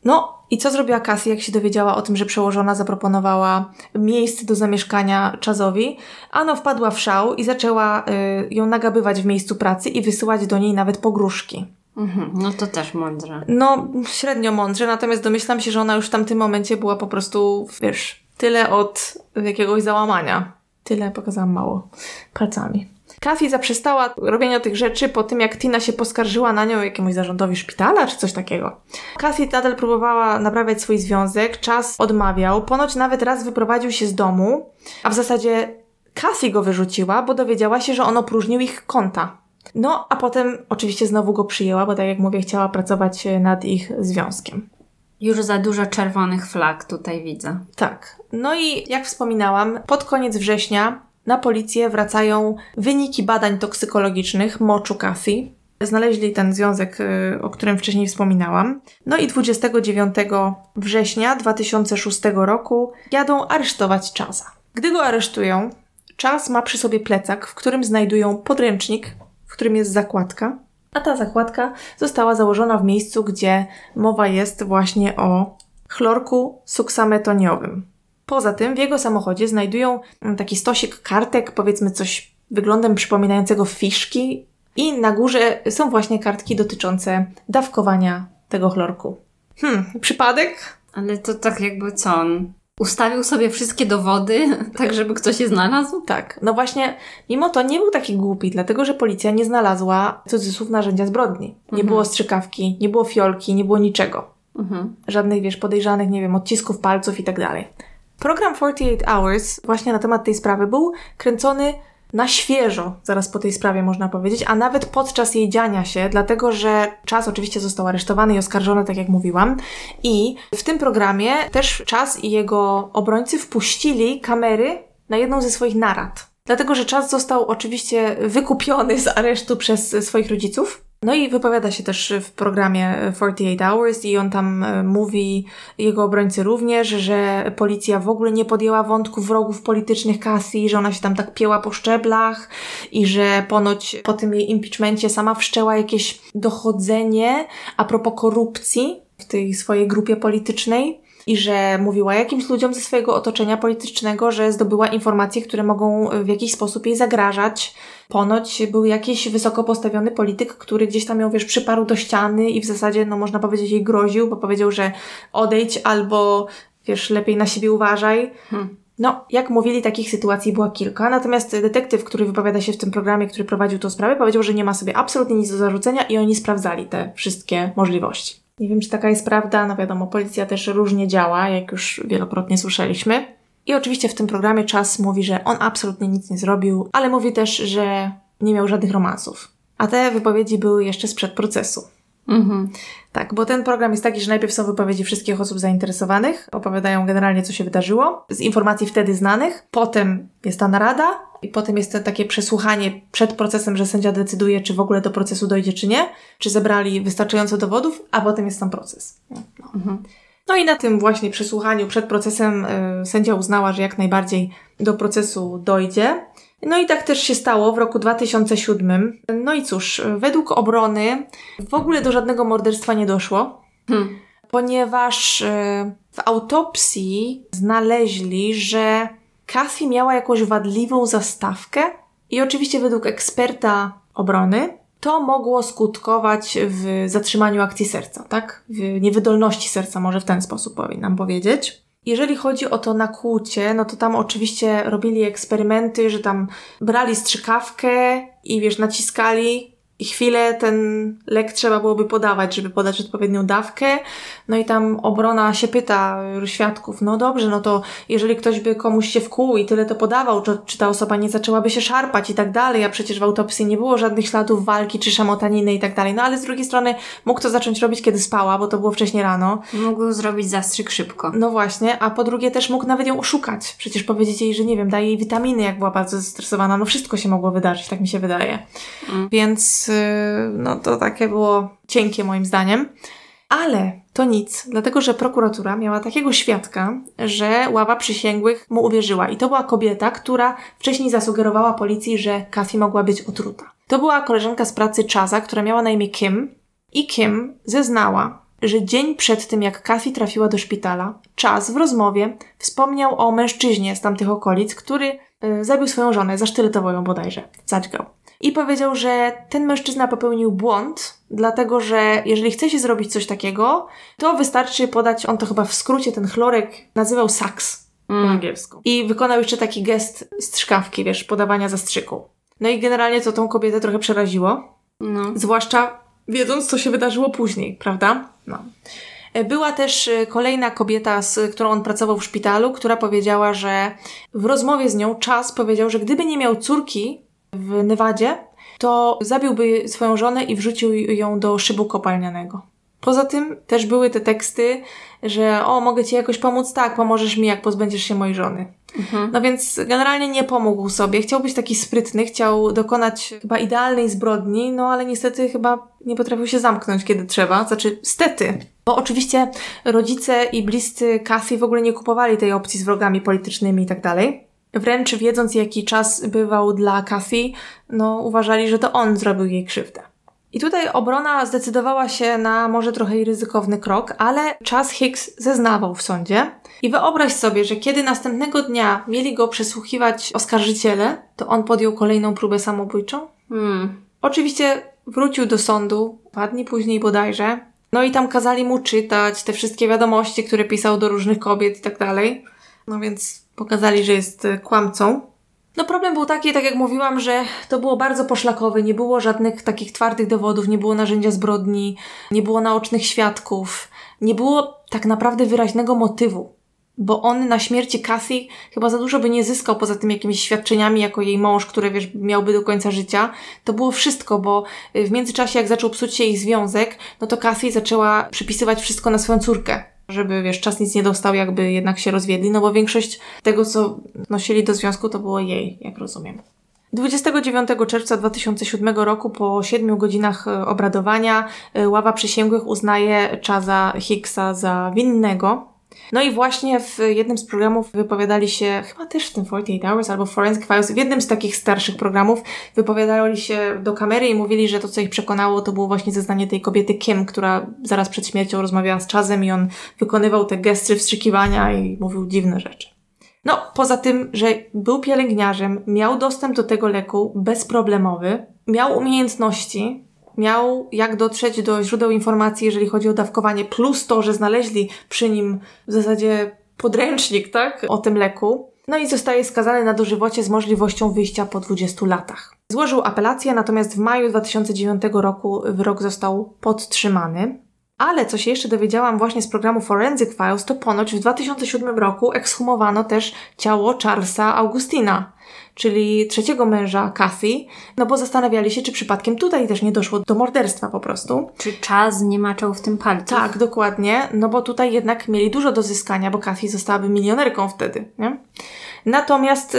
Speaker 1: No i co zrobiła Cassie, jak się dowiedziała o tym, że przełożona zaproponowała miejsce do zamieszkania Chazowi? Ano wpadła w szał i zaczęła y, ją nagabywać w miejscu pracy i wysyłać do niej nawet pogróżki.
Speaker 2: Mhm. No to też mądrze.
Speaker 1: No, średnio mądrze, natomiast domyślam się, że ona już w tamtym momencie była po prostu, wiesz, tyle od jakiegoś załamania. Tyle pokazałam mało palcami. Kathy zaprzestała robienia tych rzeczy po tym, jak Tina się poskarżyła na nią jakiemuś zarządowi szpitala czy coś takiego. Kathy nadal próbowała naprawiać swój związek, czas odmawiał, ponoć nawet raz wyprowadził się z domu, a w zasadzie Kathy go wyrzuciła, bo dowiedziała się, że on opróżnił ich konta. No, a potem oczywiście znowu go przyjęła, bo tak jak mówię, chciała pracować nad ich związkiem.
Speaker 2: Już za dużo czerwonych flag tutaj widzę.
Speaker 1: Tak. No i jak wspominałam, pod koniec września na policję wracają wyniki badań toksykologicznych moczu Kathy. Znaleźli ten związek, y, o którym wcześniej wspominałam. No i 29 września 2006 roku jadą aresztować Chaza. Gdy go aresztują, Chaz ma przy sobie plecak, w którym znajdują podręcznik, którym jest zakładka, a ta zakładka została założona w miejscu, gdzie mowa jest właśnie o chlorku suksametoniowym. Poza tym w jego samochodzie znajdują taki stosik kartek, powiedzmy coś wyglądem przypominającego fiszki i na górze są właśnie kartki dotyczące dawkowania tego chlorku. Hmm, przypadek?
Speaker 2: Ale to tak jakby co on Ustawił sobie wszystkie dowody, (laughs) tak żeby ktoś je znalazł?
Speaker 1: Tak. No właśnie, mimo to nie był taki głupi, dlatego że policja nie znalazła cudzysłów narzędzia zbrodni. Nie
Speaker 2: Mhm.
Speaker 1: było strzykawki, nie było fiolki, nie było niczego.
Speaker 2: Mhm.
Speaker 1: Żadnych, wiesz, podejrzanych, nie wiem, odcisków palców i tak dalej. Program 48 Hours właśnie na temat tej sprawy był kręcony na świeżo, zaraz po tej sprawie można powiedzieć, a nawet podczas jej dziania się, dlatego że czas oczywiście został aresztowany i oskarżony, tak jak mówiłam. I w tym programie też czas i jego obrońcy wpuścili kamery na jedną ze swoich narad. Dlatego, że czas został oczywiście wykupiony z aresztu przez swoich rodziców. No i wypowiada się też w programie 48 Hours i on tam e, mówi, jego obrońcy również, że policja w ogóle nie podjęła wątków wrogów politycznych Cassie, że ona się tam tak pieła po szczeblach i że ponoć po tym jej impeachmencie sama wszczęła jakieś dochodzenie a propos korupcji w tej swojej grupie politycznej i że mówiła jakimś ludziom ze swojego otoczenia politycznego, że zdobyła informacje, które mogą w jakiś sposób jej zagrażać. Ponoć był jakiś wysoko postawiony polityk, który gdzieś tam ją, wiesz, przyparł do ściany i w zasadzie, no można powiedzieć, jej groził, bo powiedział, że odejdź albo, wiesz, lepiej na siebie uważaj. Hmm. No, jak mówili, takich sytuacji była kilka, natomiast detektyw, który wypowiada się w tym programie, który prowadził tą sprawę, powiedział, że nie ma sobie absolutnie nic do zarzucenia i oni sprawdzali te wszystkie możliwości. Nie wiem, czy taka jest prawda, no wiadomo, policja też różnie działa, jak już wielokrotnie słyszeliśmy. I oczywiście w tym programie Czas mówi, że on absolutnie nic nie zrobił, ale mówi też, że nie miał żadnych romansów. A te wypowiedzi były jeszcze sprzed procesu. Mhm. Tak, bo ten program jest taki, że najpierw są wypowiedzi wszystkich osób zainteresowanych, opowiadają generalnie, co się wydarzyło, z informacji wtedy znanych, potem jest ta narada i potem jest to takie przesłuchanie przed procesem, że sędzia decyduje, czy w ogóle do procesu dojdzie, czy nie, czy zebrali wystarczająco dowodów, a potem jest tam proces. No, mhm. no i na tym właśnie przesłuchaniu przed procesem y, sędzia uznała, że jak najbardziej do procesu dojdzie. No i tak też się stało w roku 2007. No i cóż, według obrony w ogóle do żadnego morderstwa nie doszło, hmm. ponieważ y, w autopsji znaleźli, że Kathy miała jakąś wadliwą zastawkę i oczywiście według eksperta obrony to mogło skutkować w zatrzymaniu akcji serca, tak? W niewydolności serca, może w ten sposób powinnam powiedzieć. Jeżeli chodzi o to nakłucie, no to tam oczywiście robili eksperymenty, że tam brali strzykawkę i wiesz, naciskali i chwilę ten lek trzeba byłoby podawać, żeby podać odpowiednią dawkę. No i tam obrona się pyta świadków, no dobrze, no to jeżeli ktoś by komuś się wkłuł i tyle to podawał, czy, czy ta osoba nie zaczęłaby się szarpać i tak dalej, a przecież w autopsji nie było żadnych śladów walki czy szamotaniny i tak dalej. No ale z drugiej strony mógł to zacząć robić, kiedy spała, bo to było wcześniej rano.
Speaker 2: Mógł zrobić zastrzyk szybko.
Speaker 1: No właśnie, a po drugie też mógł nawet ją oszukać. Przecież powiedzieć jej, że nie wiem, daje jej witaminy, jak była bardzo zestresowana. No wszystko się mogło wydarzyć, tak mi się wydaje. Mm. Więc Y, no to takie było cienkie moim zdaniem. Ale to nic, dlatego że prokuratura miała takiego świadka, że ława przysięgłych mu uwierzyła. I to była kobieta, która wcześniej zasugerowała policji, że Kathy mogła być otruta. To była koleżanka z pracy Chaza, która miała na imię Kim. I Kim zeznała, że dzień przed tym, jak Kathy trafiła do szpitala, Chaz w rozmowie wspomniał o mężczyźnie z tamtych okolic, który y, zabił swoją żonę, zasztyletował ją bodajże, zadźgał i powiedział, że ten mężczyzna popełnił błąd, dlatego że jeżeli chce się zrobić coś takiego, to wystarczy podać, on to chyba w skrócie ten chlorek nazywał saks mm. po angielsku. I wykonał jeszcze taki gest strzykawki, wiesz, podawania zastrzyku. No i generalnie to tą kobietę trochę przeraziło. No. Zwłaszcza wiedząc, co się wydarzyło później, prawda? No. Była też y, kolejna kobieta, z którą on pracował w szpitalu, która powiedziała, że w rozmowie z nią czas powiedział, że gdyby nie miał córki, w Nevadzie, to zabiłby swoją żonę i wrzucił ją do szybu kopalnianego. Poza tym też były te teksty, że o, mogę ci jakoś pomóc? Tak, pomożesz mi, jak pozbędziesz się mojej żony. Mhm. No więc generalnie nie pomógł sobie. Chciał być taki sprytny, chciał dokonać chyba idealnej zbrodni, no ale niestety chyba nie potrafił się zamknąć, kiedy trzeba. Znaczy, stety. Bo oczywiście rodzice i bliscy Cassie w ogóle nie kupowali tej opcji z wrogami politycznymi i tak dalej. Wręcz wiedząc, jaki czas bywał dla Kathy, no uważali, że to on zrobił jej krzywdę. I tutaj obrona zdecydowała się na może trochę ryzykowny krok, ale czas Hicks zeznawał w sądzie. I wyobraź sobie, że kiedy następnego dnia mieli go przesłuchiwać oskarżyciele, to on podjął kolejną próbę samobójczą. Hmm. Oczywiście wrócił do sądu, dwa dni później bodajże. No i tam kazali mu czytać te wszystkie wiadomości, które pisał do różnych kobiet i tak dalej. No więc pokazali, że jest e, kłamcą. No problem był taki, tak jak mówiłam, że to było bardzo poszlakowe, nie było żadnych takich twardych dowodów, nie było narzędzia zbrodni, nie było naocznych świadków, nie było tak naprawdę wyraźnego motywu. bo on na śmierci Kathy chyba za dużo by nie zyskał poza tym jakimiś świadczeniami jako jej mąż, które wiesz, miałby do końca życia. To było wszystko, bo y, w międzyczasie jak zaczął psuć się ich związek, no to Kathy zaczęła przypisywać wszystko na swoją córkę. Żeby, wiesz, czas nic nie dostał, jakby jednak się rozwiedli, no bo większość tego, co nosili do związku, to było jej, jak rozumiem. 29 czerwca 2007 roku, po 7 godzinach e, obradowania, e, ława przysięgłych uznaje Chaza Hicksa za winnego. No i właśnie w jednym z programów wypowiadali się, chyba też w tym 48 Hours albo Forensic Files, w jednym z takich starszych programów wypowiadali się do kamery i mówili, że to, co ich przekonało, to było właśnie zeznanie tej kobiety Kim, która zaraz przed śmiercią rozmawiała z Chazem i on wykonywał te gesty wstrzykiwania i mówił dziwne rzeczy. No, poza tym, że był pielęgniarzem, miał dostęp do tego leku bezproblemowy, miał umiejętności, miał jak dotrzeć do źródeł informacji, jeżeli chodzi o dawkowanie, plus to, że znaleźli przy nim w zasadzie podręcznik, tak, o tym leku. No i zostaje skazany na dożywocie z możliwością wyjścia po 20 latach. Złożył apelację, natomiast w maju 2009 roku wyrok został podtrzymany. Ale co się jeszcze dowiedziałam właśnie z programu Forensic Files, to ponoć w 2007 roku ekshumowano też ciało Charlesa Augustina, czyli trzeciego męża Kathy, no bo zastanawiali się, czy przypadkiem tutaj też nie doszło do morderstwa po prostu.
Speaker 2: Czy czas nie maczał w tym palcu?
Speaker 1: Tak, dokładnie, no bo tutaj jednak mieli dużo do zyskania, bo Kathy zostałaby milionerką wtedy, nie? Natomiast,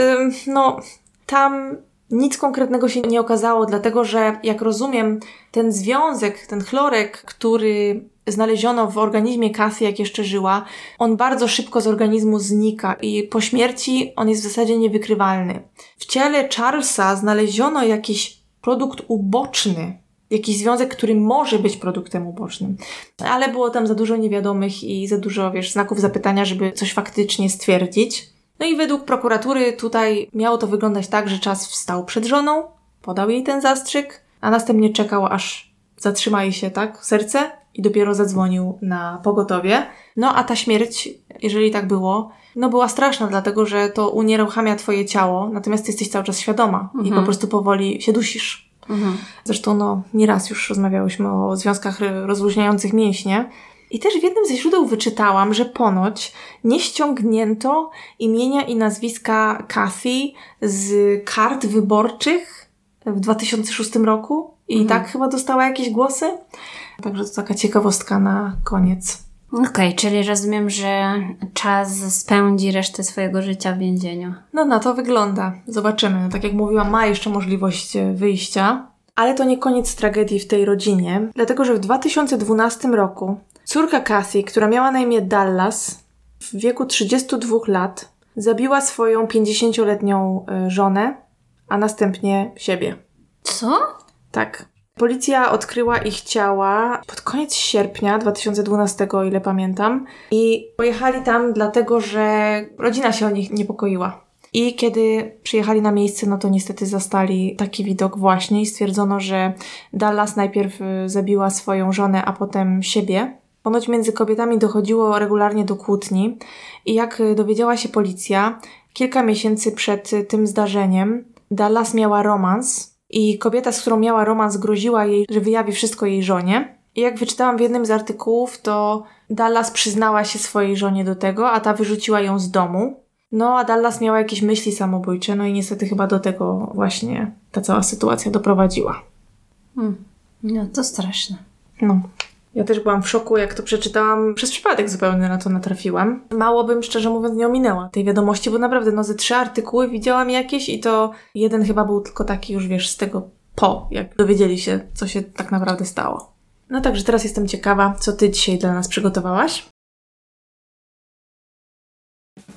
Speaker 1: no, tam nic konkretnego się nie okazało, dlatego że, jak rozumiem, ten związek, ten chlorek, który znaleziono w organizmie Kathy, jak jeszcze żyła, on bardzo szybko z organizmu znika i po śmierci on jest w zasadzie niewykrywalny. W ciele Charlesa znaleziono jakiś produkt uboczny, jakiś związek, który może być produktem ubocznym. Ale było tam za dużo niewiadomych i za dużo, wiesz, znaków zapytania, żeby coś faktycznie stwierdzić. No i według prokuratury tutaj miało to wyglądać tak, że czas wstał przed żoną, podał jej ten zastrzyk, a następnie czekał, aż zatrzyma jej się, tak, serce i dopiero zadzwonił na pogotowie. No a ta śmierć, jeżeli tak było, no była straszna, dlatego że to unieruchamia twoje ciało, natomiast ty jesteś cały czas świadoma mhm. i po prostu powoli się dusisz. Mhm. Zresztą no, nieraz już rozmawiałyśmy o związkach rozluźniających mięśnie. I też w jednym ze źródeł wyczytałam, że ponoć nie ściągnięto imienia i nazwiska Kathy z kart wyborczych w 2006 roku i mhm. tak chyba dostała jakieś głosy. Także to taka ciekawostka na koniec.
Speaker 2: Okej, okay, czyli rozumiem, że czas spędzi resztę swojego życia w więzieniu.
Speaker 1: No na to wygląda. Zobaczymy. Tak jak mówiłam, ma jeszcze możliwość wyjścia. Ale to nie koniec tragedii w tej rodzinie, dlatego że w 2012 roku Córka Kathy, która miała na imię Dallas, w wieku 32 lat zabiła swoją 50-letnią e, żonę, a następnie siebie.
Speaker 2: Co?
Speaker 1: Tak. Policja odkryła ich ciała pod koniec sierpnia 2012, o ile pamiętam, i pojechali tam dlatego, że rodzina się o nich niepokoiła. I kiedy przyjechali na miejsce, no to niestety zastali taki widok właśnie i stwierdzono, że Dallas najpierw e, zabiła swoją żonę, a potem siebie. Ponoć między kobietami dochodziło regularnie do kłótni i jak dowiedziała się policja, kilka miesięcy przed tym zdarzeniem Dallas miała romans i kobieta, z którą miała romans, groziła jej, że wyjawi wszystko jej żonie. I jak wyczytałam w jednym z artykułów, to Dallas przyznała się swojej żonie do tego, a ta wyrzuciła ją z domu. No, a Dallas miała jakieś myśli samobójcze, no i niestety chyba do tego właśnie ta cała sytuacja doprowadziła.
Speaker 2: Hmm. No, to straszne.
Speaker 1: No. Ja też byłam w szoku, jak to przeczytałam. Przez przypadek zupełnie na to natrafiłam. Mało bym, szczerze mówiąc, nie ominęła tej wiadomości, bo naprawdę, no ze trzy artykuły widziałam jakieś i to jeden chyba był tylko taki już, wiesz, z tego po, jak dowiedzieli się, co się tak naprawdę stało. No także teraz jestem ciekawa, co ty dzisiaj dla nas przygotowałaś?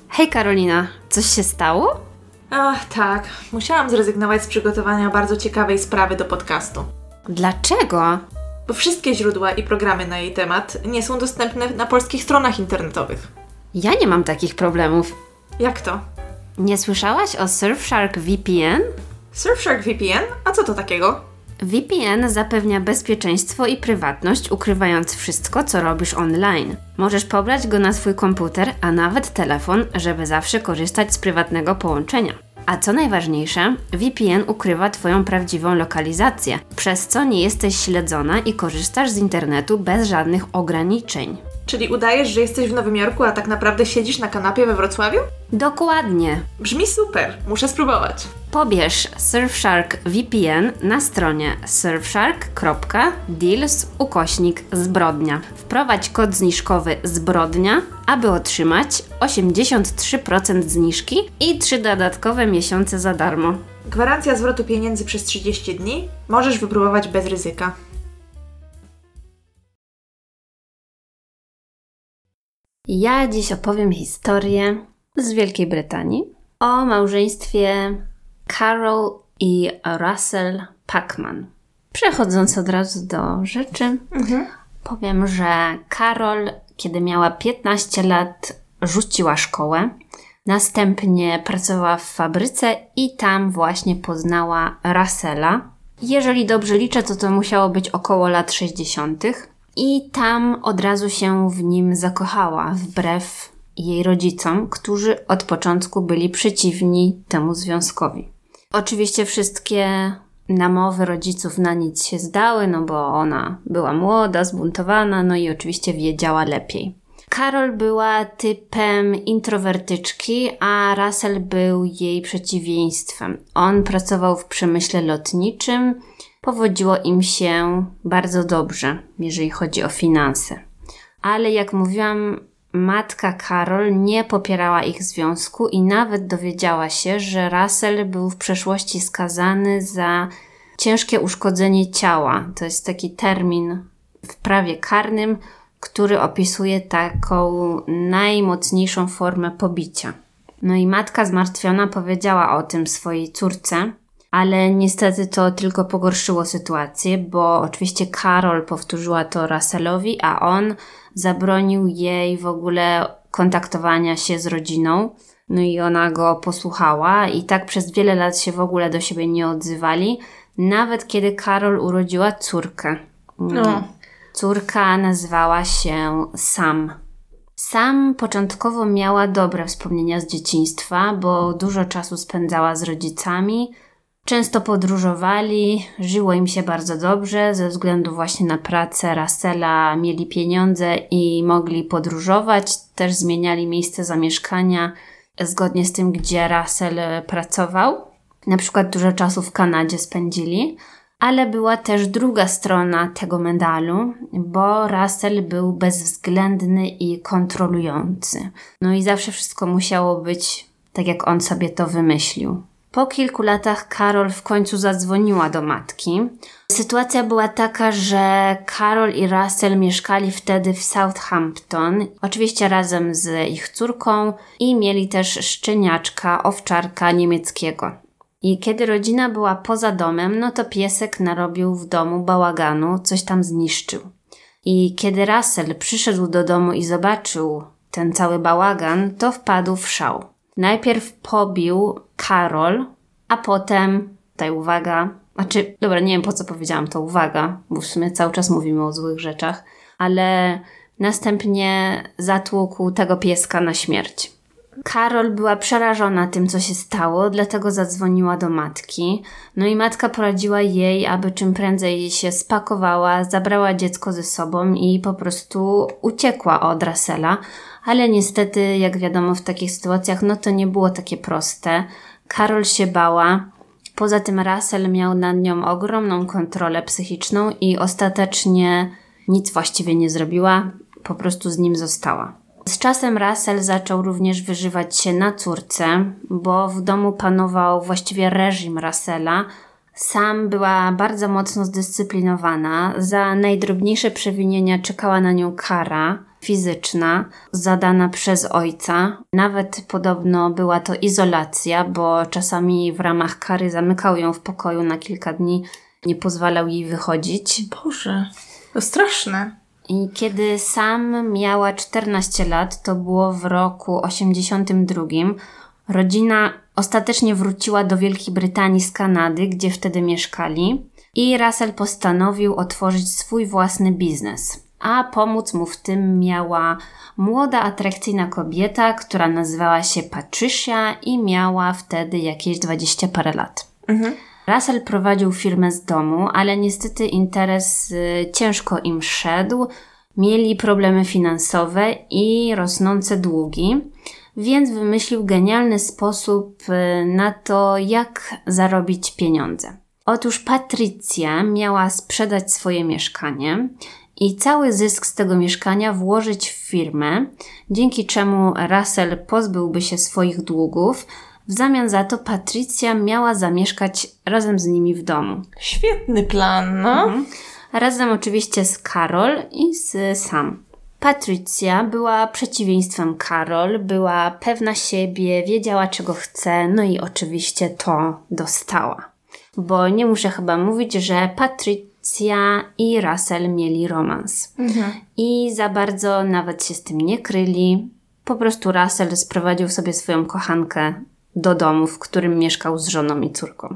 Speaker 2: Hej Karolina, coś się stało?
Speaker 1: Ach, tak. Musiałam zrezygnować z przygotowania bardzo ciekawej sprawy do podcastu.
Speaker 2: Dlaczego?
Speaker 1: Bo wszystkie źródła i programy na jej temat nie są dostępne na polskich stronach internetowych.
Speaker 2: Ja nie mam takich problemów.
Speaker 1: Jak to?
Speaker 2: Nie słyszałaś o Surfshark VPN?
Speaker 1: Surfshark VPN? A co to takiego?
Speaker 2: VPN zapewnia bezpieczeństwo i prywatność, ukrywając wszystko, co robisz online. Możesz pobrać go na swój komputer, a nawet telefon, żeby zawsze korzystać z prywatnego połączenia. A co najważniejsze, VPN ukrywa Twoją prawdziwą lokalizację, przez co nie jesteś śledzona i korzystasz z internetu bez żadnych ograniczeń.
Speaker 1: Czyli udajesz, że jesteś w Nowym Jorku, a tak naprawdę siedzisz na kanapie we Wrocławiu?
Speaker 2: Dokładnie.
Speaker 1: Brzmi super, muszę spróbować.
Speaker 2: Pobierz Surfshark VPN na stronie surfshark.deals ukośnik zbrodnia. Wprowadź kod zniżkowy zbrodnia, aby otrzymać 83% zniżki i 3 dodatkowe miesiące za darmo.
Speaker 1: Gwarancja zwrotu pieniędzy przez 30 dni. Możesz wypróbować bez ryzyka.
Speaker 2: Ja dziś opowiem historię z Wielkiej Brytanii o małżeństwie Carol i Russell Pacman. Przechodząc od razu do rzeczy, powiem, że Carol, kiedy miała 15 lat, rzuciła szkołę. Następnie pracowała w fabryce i tam właśnie poznała Russella. Jeżeli dobrze liczę, to to musiało być około lat 60. I tam od razu się w nim zakochała, wbrew jej rodzicom, którzy od początku byli przeciwni temu związkowi. Oczywiście wszystkie namowy rodziców na nic się zdały, no bo ona była młoda, zbuntowana, no i oczywiście wiedziała lepiej. Karol była typem introwertyczki, a Russell był jej przeciwieństwem. On pracował w przemyśle lotniczym, powodziło im się bardzo dobrze, jeżeli chodzi o finanse. Ale jak mówiłam, matka Karol nie popierała ich związku i nawet dowiedziała się, że Russell był w przeszłości skazany za ciężkie uszkodzenie ciała. To jest taki termin w prawie karnym, który opisuje taką najmocniejszą formę pobicia. No i matka zmartwiona powiedziała o tym swojej córce, ale niestety to tylko pogorszyło sytuację, bo oczywiście Karol powtórzyła to Russellowi, a on zabronił jej w ogóle kontaktowania się z rodziną. No i ona go posłuchała i tak przez wiele lat się w ogóle do siebie nie odzywali, nawet kiedy Karol urodziła córkę.
Speaker 1: No.
Speaker 2: Córka nazywała się Sam. Sam początkowo miała dobre wspomnienia z dzieciństwa, bo dużo czasu spędzała z rodzicami, często podróżowali, żyło im się bardzo dobrze, ze względu właśnie na pracę Russella mieli pieniądze i mogli podróżować, też zmieniali miejsce zamieszkania zgodnie z tym, gdzie Russell pracował. Na przykład dużo czasu w Kanadzie spędzili, ale była też druga strona tego medalu, bo Russell był bezwzględny i kontrolujący. No i zawsze wszystko musiało być tak, jak on sobie to wymyślił. Po kilku latach Karol w końcu zadzwoniła do matki. Sytuacja była taka, że Karol i Russell mieszkali wtedy w Southampton, oczywiście razem z ich córką i mieli też szczeniaczka, owczarka niemieckiego. I kiedy rodzina była poza domem, no to piesek narobił w domu bałaganu, coś tam zniszczył. I kiedy Russell przyszedł do domu i zobaczył ten cały bałagan, to wpadł w szał. Najpierw pobił Karol, a potem, tutaj uwaga, znaczy, dobra, nie wiem po co powiedziałam to uwaga, bo w sumie cały czas mówimy o złych rzeczach, ale następnie zatłukł tego pieska na śmierć. Karol była przerażona tym, co się stało, dlatego zadzwoniła do matki. No i matka poradziła jej, aby czym prędzej się spakowała, zabrała dziecko ze sobą i po prostu uciekła od Russella. Ale niestety, jak wiadomo, w takich sytuacjach, no to nie było takie proste. Karol się bała. Poza tym Russell miał nad nią ogromną kontrolę psychiczną i ostatecznie nic właściwie nie zrobiła, po prostu z nim została. Z czasem Russell zaczął również wyżywać się na córce, bo w domu panował właściwie reżim Russella. Sam była bardzo mocno zdyscyplinowana. Za najdrobniejsze przewinienia czekała na nią kara fizyczna zadana przez ojca. Nawet podobno była to izolacja, bo czasami w ramach kary zamykał ją w pokoju na kilka dni, nie pozwalał jej wychodzić.
Speaker 1: Boże, to straszne.
Speaker 2: I kiedy sam miała 14 lat, to było w roku 82, rodzina ostatecznie wróciła do Wielkiej Brytanii z Kanady, gdzie wtedy mieszkali, i Russell postanowił otworzyć swój własny biznes. A pomóc mu w tym miała młoda, atrakcyjna kobieta, która nazywała się Patricia i miała wtedy jakieś 20 parę lat.
Speaker 1: Mhm.
Speaker 2: Russell prowadził firmę z domu, ale niestety interes y, ciężko im szedł. mieli problemy finansowe i rosnące długi, więc wymyślił genialny sposób y, na to, jak zarobić pieniądze. Otóż Patrycja miała sprzedać swoje mieszkanie i cały zysk z tego mieszkania włożyć w firmę, dzięki czemu Russell pozbyłby się swoich długów. W zamian za to Patrycja miała zamieszkać razem z nimi w domu.
Speaker 1: Świetny plan, no. Mhm.
Speaker 2: Razem oczywiście z Carol i z Sam. Patrycja była przeciwieństwem Carol, była pewna siebie, wiedziała czego chce, no i oczywiście to dostała. Bo nie muszę chyba mówić, że Patrycja i Russell mieli romans. Mhm. I za bardzo nawet się z tym nie kryli. Po prostu Russell sprowadził sobie swoją kochankę do domu, w którym mieszkał z żoną i córką.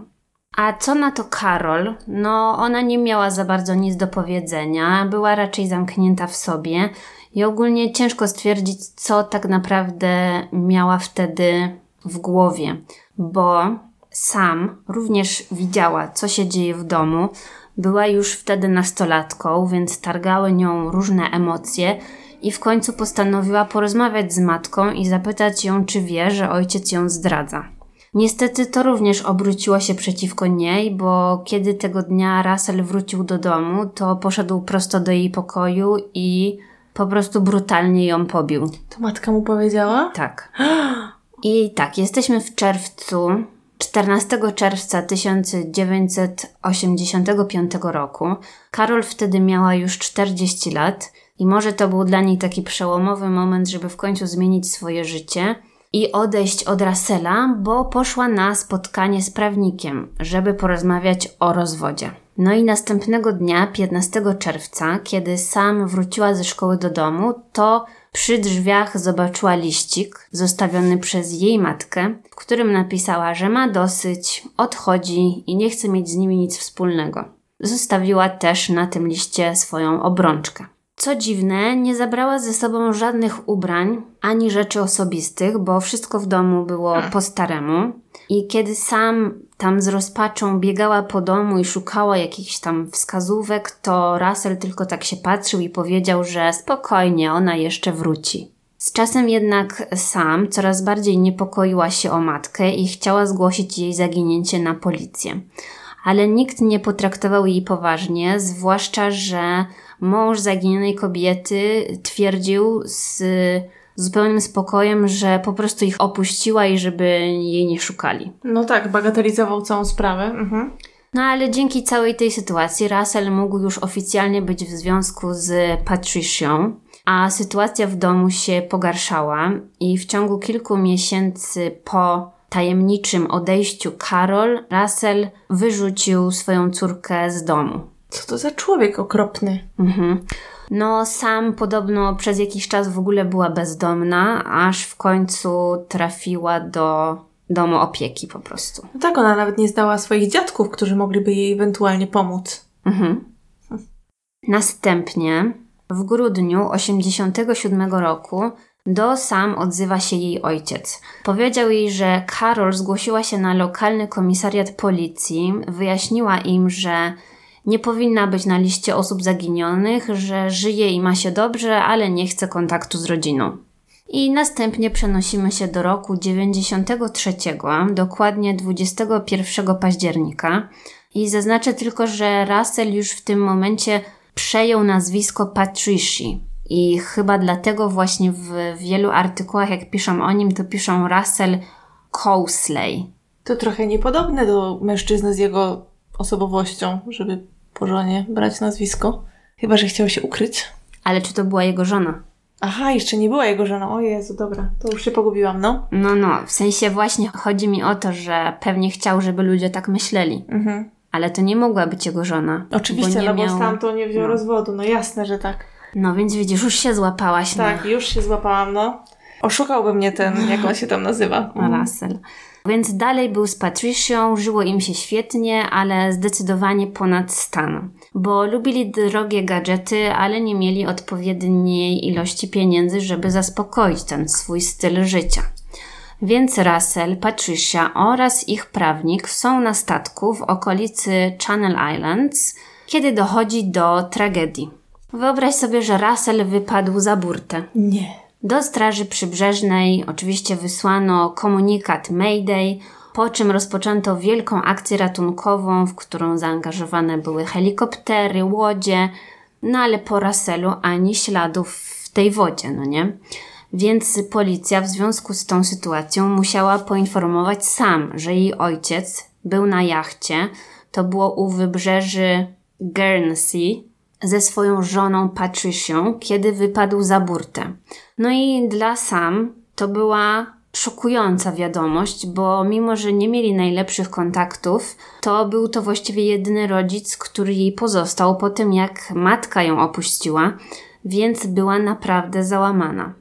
Speaker 2: A co na to Karol? No, ona nie miała za bardzo nic do powiedzenia, była raczej zamknięta w sobie i ogólnie ciężko stwierdzić, co tak naprawdę miała wtedy w głowie, bo sam również widziała, co się dzieje w domu. Była już wtedy nastolatką, więc targały nią różne emocje i w końcu postanowiła porozmawiać z matką i zapytać ją, czy wie, że ojciec ją zdradza. Niestety to również obróciło się przeciwko niej, bo kiedy tego dnia Russell wrócił do domu, to poszedł prosto do jej pokoju i po prostu brutalnie ją pobił.
Speaker 1: To matka mu powiedziała?
Speaker 2: Tak. I tak, jesteśmy w czerwcu 14 czerwca 1985 roku. Karol wtedy miała już 40 lat i może to był dla niej taki przełomowy moment, żeby w końcu zmienić swoje życie i odejść od Russella, bo poszła na spotkanie z prawnikiem, żeby porozmawiać o rozwodzie. No i następnego dnia, 15 czerwca, kiedy sam wróciła ze szkoły do domu, to przy drzwiach zobaczyła liścik zostawiony przez jej matkę, w którym napisała, że ma dosyć, odchodzi i nie chce mieć z nimi nic wspólnego. Zostawiła też na tym liście swoją obrączkę. Co dziwne, nie zabrała ze sobą żadnych ubrań ani rzeczy osobistych, bo wszystko w domu było po staremu. I kiedy sam tam z rozpaczą biegała po domu i szukała jakichś tam wskazówek, to Russell tylko tak się patrzył i powiedział, że spokojnie, ona jeszcze wróci. Z czasem jednak sam coraz bardziej niepokoiła się o matkę i chciała zgłosić jej zaginięcie na policję. Ale nikt nie potraktował jej poważnie, zwłaszcza, że mąż zaginionej kobiety twierdził z zupełnym spokojem, że po prostu ich opuściła i żeby jej nie szukali.
Speaker 1: No tak, bagatelizował całą sprawę. Mhm.
Speaker 2: No ale dzięki całej tej sytuacji Russell mógł już oficjalnie być w związku z Patricią, a sytuacja w domu się pogarszała i w ciągu kilku miesięcy po tajemniczym odejściu Carol, Russell wyrzucił swoją córkę z domu.
Speaker 1: Co to za człowiek okropny? Mhm.
Speaker 2: No, sam podobno przez jakiś czas w ogóle była bezdomna, aż w końcu trafiła do domu opieki po prostu.
Speaker 1: No tak, ona nawet nie zdała swoich dziadków, którzy mogliby jej ewentualnie pomóc. Mhm.
Speaker 2: Następnie w grudniu 87 roku do Sam odzywa się jej ojciec. Powiedział jej, że Karol zgłosiła się na lokalny komisariat policji, wyjaśniła im, że nie powinna być na liście osób zaginionych, że żyje i ma się dobrze, ale nie chce kontaktu z rodziną. I następnie przenosimy się do roku 93, dokładnie 21 października. I zaznaczę tylko, że Russell już w tym momencie przejął nazwisko Patrici. I chyba dlatego właśnie w wielu artykułach, jak piszą o nim, to piszą Russell Cowsley.
Speaker 1: To trochę niepodobne do mężczyzny z jego osobowością, żeby po żonie brać nazwisko. Chyba, że chciał się ukryć.
Speaker 2: Ale czy to była jego żona?
Speaker 1: Aha, jeszcze nie była jego żoną. O Jezu, dobra, to już się pogubiłam, no.
Speaker 2: No, no, w sensie właśnie chodzi mi o to, że pewnie chciał, żeby ludzie tak myśleli. Mhm. Ale to nie mogła być jego żona.
Speaker 1: Oczywiście, bo no miał... bo stamtąd nie wziął no. rozwodu. No jasne, że tak.
Speaker 2: No więc widzisz, już się złapałaś.
Speaker 1: Tak, no. już się złapałam, no. Oszukałby mnie ten, jak on się tam nazywa. (laughs)
Speaker 2: Russell. Więc dalej był z Patricią, żyło im się świetnie, ale zdecydowanie ponad stan. Bo lubili drogie gadżety, ale nie mieli odpowiedniej ilości pieniędzy, żeby zaspokoić ten swój styl życia. Więc Russell, Patricia oraz ich prawnik są na statku w okolicy Channel Islands, kiedy dochodzi do tragedii. Wyobraź sobie, że Russell wypadł za burtę.
Speaker 1: Nie.
Speaker 2: Do Straży Przybrzeżnej oczywiście wysłano komunikat Mayday, po czym rozpoczęto wielką akcję ratunkową, w którą zaangażowane były helikoptery, łodzie, no ale po Russellu ani śladów w tej wodzie, no nie? Więc policja w związku z tą sytuacją musiała poinformować sam, że jej ojciec był na jachcie, to było u wybrzeży Guernsey, ze swoją żoną Patricią, kiedy wypadł za burtę. No i dla Sam to była szokująca wiadomość, bo mimo, że nie mieli najlepszych kontaktów, to był to właściwie jedyny rodzic, który jej pozostał po tym, jak matka ją opuściła, więc była naprawdę załamana.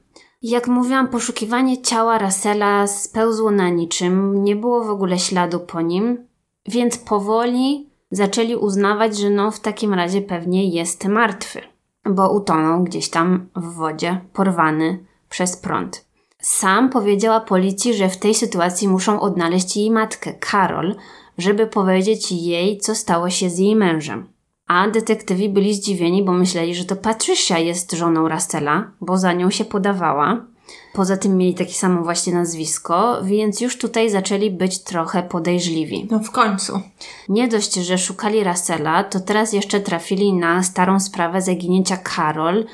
Speaker 2: Jak mówiłam, poszukiwanie ciała Russella spełzło na niczym, nie było w ogóle śladu po nim, więc powoli zaczęli uznawać, że no w takim razie pewnie jest martwy, bo utonął gdzieś tam w wodzie, porwany przez prąd. Sam powiedziała policji, że w tej sytuacji muszą odnaleźć jej matkę, Karol, żeby powiedzieć jej, co stało się z jej mężem. A detektywi byli zdziwieni, bo myśleli, że to Patricia jest żoną Rastela, bo za nią się podawała. Poza tym mieli takie samo właśnie nazwisko, więc już tutaj zaczęli być trochę podejrzliwi.
Speaker 1: No w końcu.
Speaker 2: Nie dość, że szukali Russella, to teraz jeszcze trafili na starą sprawę zaginięcia Karol,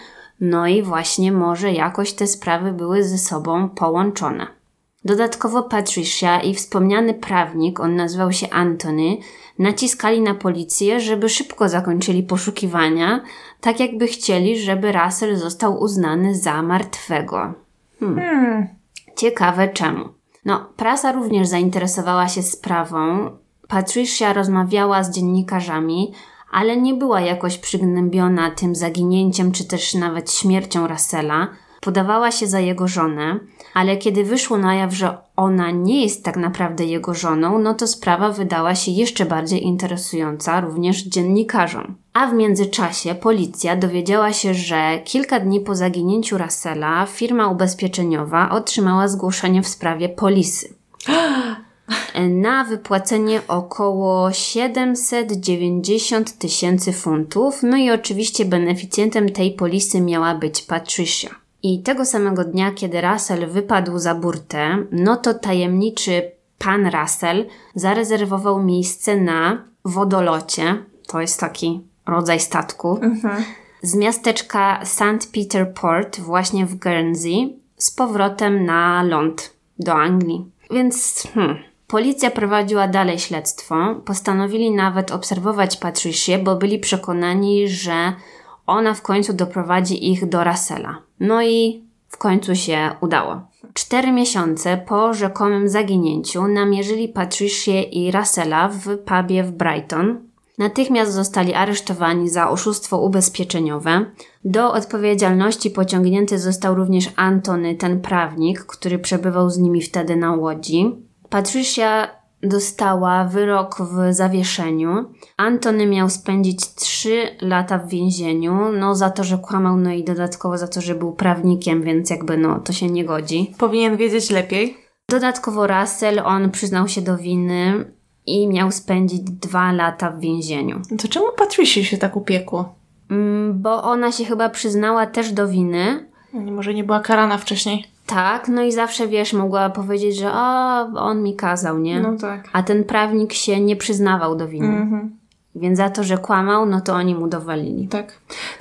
Speaker 2: no i właśnie może jakoś te sprawy były ze sobą połączone. Dodatkowo Patricia i wspomniany prawnik, on nazywał się Anthony, naciskali na policję, żeby szybko zakończyli poszukiwania, tak jakby chcieli, żeby Russell został uznany za martwego.
Speaker 1: Hmm.
Speaker 2: Ciekawe czemu. No, prasa również zainteresowała się sprawą. Patricia rozmawiała z dziennikarzami, ale nie była jakoś przygnębiona tym zaginięciem czy też nawet śmiercią Russella. Podawała się za jego żonę, ale kiedy wyszło na jaw, że ona nie jest tak naprawdę jego żoną, no to sprawa wydała się jeszcze bardziej interesująca również dziennikarzom. A w międzyczasie policja dowiedziała się, że kilka dni po zaginięciu Russella firma ubezpieczeniowa otrzymała zgłoszenie w sprawie polisy (gasps) na wypłacenie około 790 tysięcy funtów. No i oczywiście beneficjentem tej polisy miała być Patricia. I tego samego dnia, kiedy Russell wypadł za burtę, no to tajemniczy pan Russell zarezerwował miejsce na wodolocie. To jest taki rodzaj statku.
Speaker 1: Mhm.
Speaker 2: Z miasteczka St. Peter Port, właśnie w Guernsey, z powrotem na ląd do Anglii. Więc hmm, Policja prowadziła dalej śledztwo. Postanowili nawet obserwować Patricię, bo byli przekonani, że ona w końcu doprowadzi ich do Russella. No i w końcu się udało. Cztery miesiące po rzekomym zaginięciu namierzyli Patricię i Russella w pubie w Brighton. Natychmiast zostali aresztowani za oszustwo ubezpieczeniowe. Do odpowiedzialności pociągnięty został również Antony, ten prawnik, który przebywał z nimi wtedy na łodzi. Patricia dostała wyrok w zawieszeniu. Antony miał spędzić 3 lata w więzieniu, no za to, że kłamał, no i dodatkowo za to, że był prawnikiem, więc jakby no to się nie godzi.
Speaker 1: Powinien wiedzieć lepiej.
Speaker 2: Dodatkowo Russell, on przyznał się do winy i miał spędzić 2 lata w więzieniu.
Speaker 1: To czemu Patricia się tak upiekło?
Speaker 2: Mm, bo ona się chyba przyznała też do winy.
Speaker 1: Może nie była karana wcześniej.
Speaker 2: Tak, no i zawsze wiesz, mogła powiedzieć, że o, on mi kazał, nie?
Speaker 1: No tak.
Speaker 2: A ten prawnik się nie przyznawał do winy.
Speaker 1: Mhm.
Speaker 2: Więc za to, że kłamał, no to oni mu dowalili.
Speaker 1: Tak.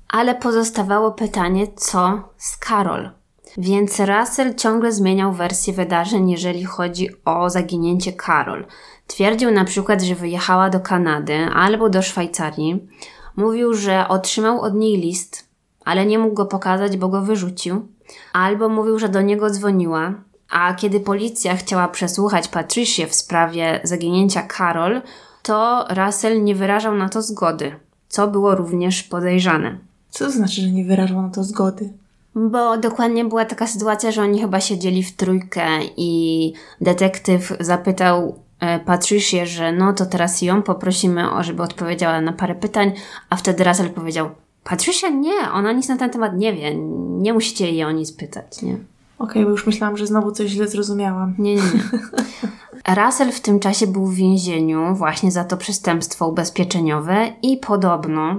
Speaker 2: Ale pozostawało pytanie, co z Karol? Więc Russell ciągle zmieniał wersję wydarzeń, jeżeli chodzi o zaginięcie Karol. Twierdził na przykład, że wyjechała do Kanady albo do Szwajcarii. Mówił, że otrzymał od niej list, ale nie mógł go pokazać, bo go wyrzucił. Albo mówił, że do niego dzwoniła, a kiedy policja chciała przesłuchać Patricię w sprawie zaginięcia Karol, to Russell nie wyrażał na to zgody, co było również podejrzane.
Speaker 1: Co to znaczy, że nie wyrażał na to zgody?
Speaker 2: Bo dokładnie była taka sytuacja, że oni chyba siedzieli w trójkę i detektyw zapytał e, Patricię, że no to teraz ją poprosimy, o, żeby odpowiedziała na parę pytań, a wtedy Russell powiedział, Patricia nie, ona nic na ten temat nie wie, nie musicie jej o nic pytać, nie?
Speaker 1: Okej, bo już myślałam, że znowu coś źle zrozumiałam.
Speaker 2: Nie, nie, nie. (laughs) Russell w tym czasie był w więzieniu właśnie za to przestępstwo ubezpieczeniowe i podobno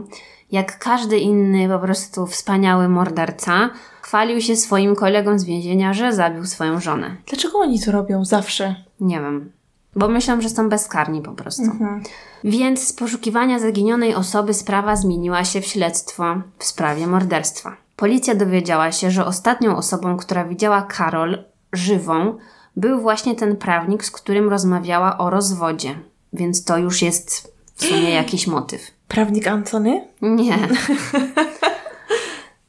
Speaker 2: jak każdy inny po prostu wspaniały morderca, chwalił się swoim kolegom z więzienia, że zabił swoją żonę.
Speaker 1: Dlaczego oni to robią zawsze?
Speaker 2: Nie wiem. Bo myślą, że są bezkarni po prostu. Więc z poszukiwania zaginionej osoby sprawa zmieniła się w śledztwo w sprawie morderstwa. Policja dowiedziała się, że ostatnią osobą, która widziała Karol żywą, był właśnie ten prawnik, z którym rozmawiała o rozwodzie. Więc to już jest w sumie (gasps) jakiś motyw.
Speaker 1: Prawnik Antony?
Speaker 2: Nie. (laughs)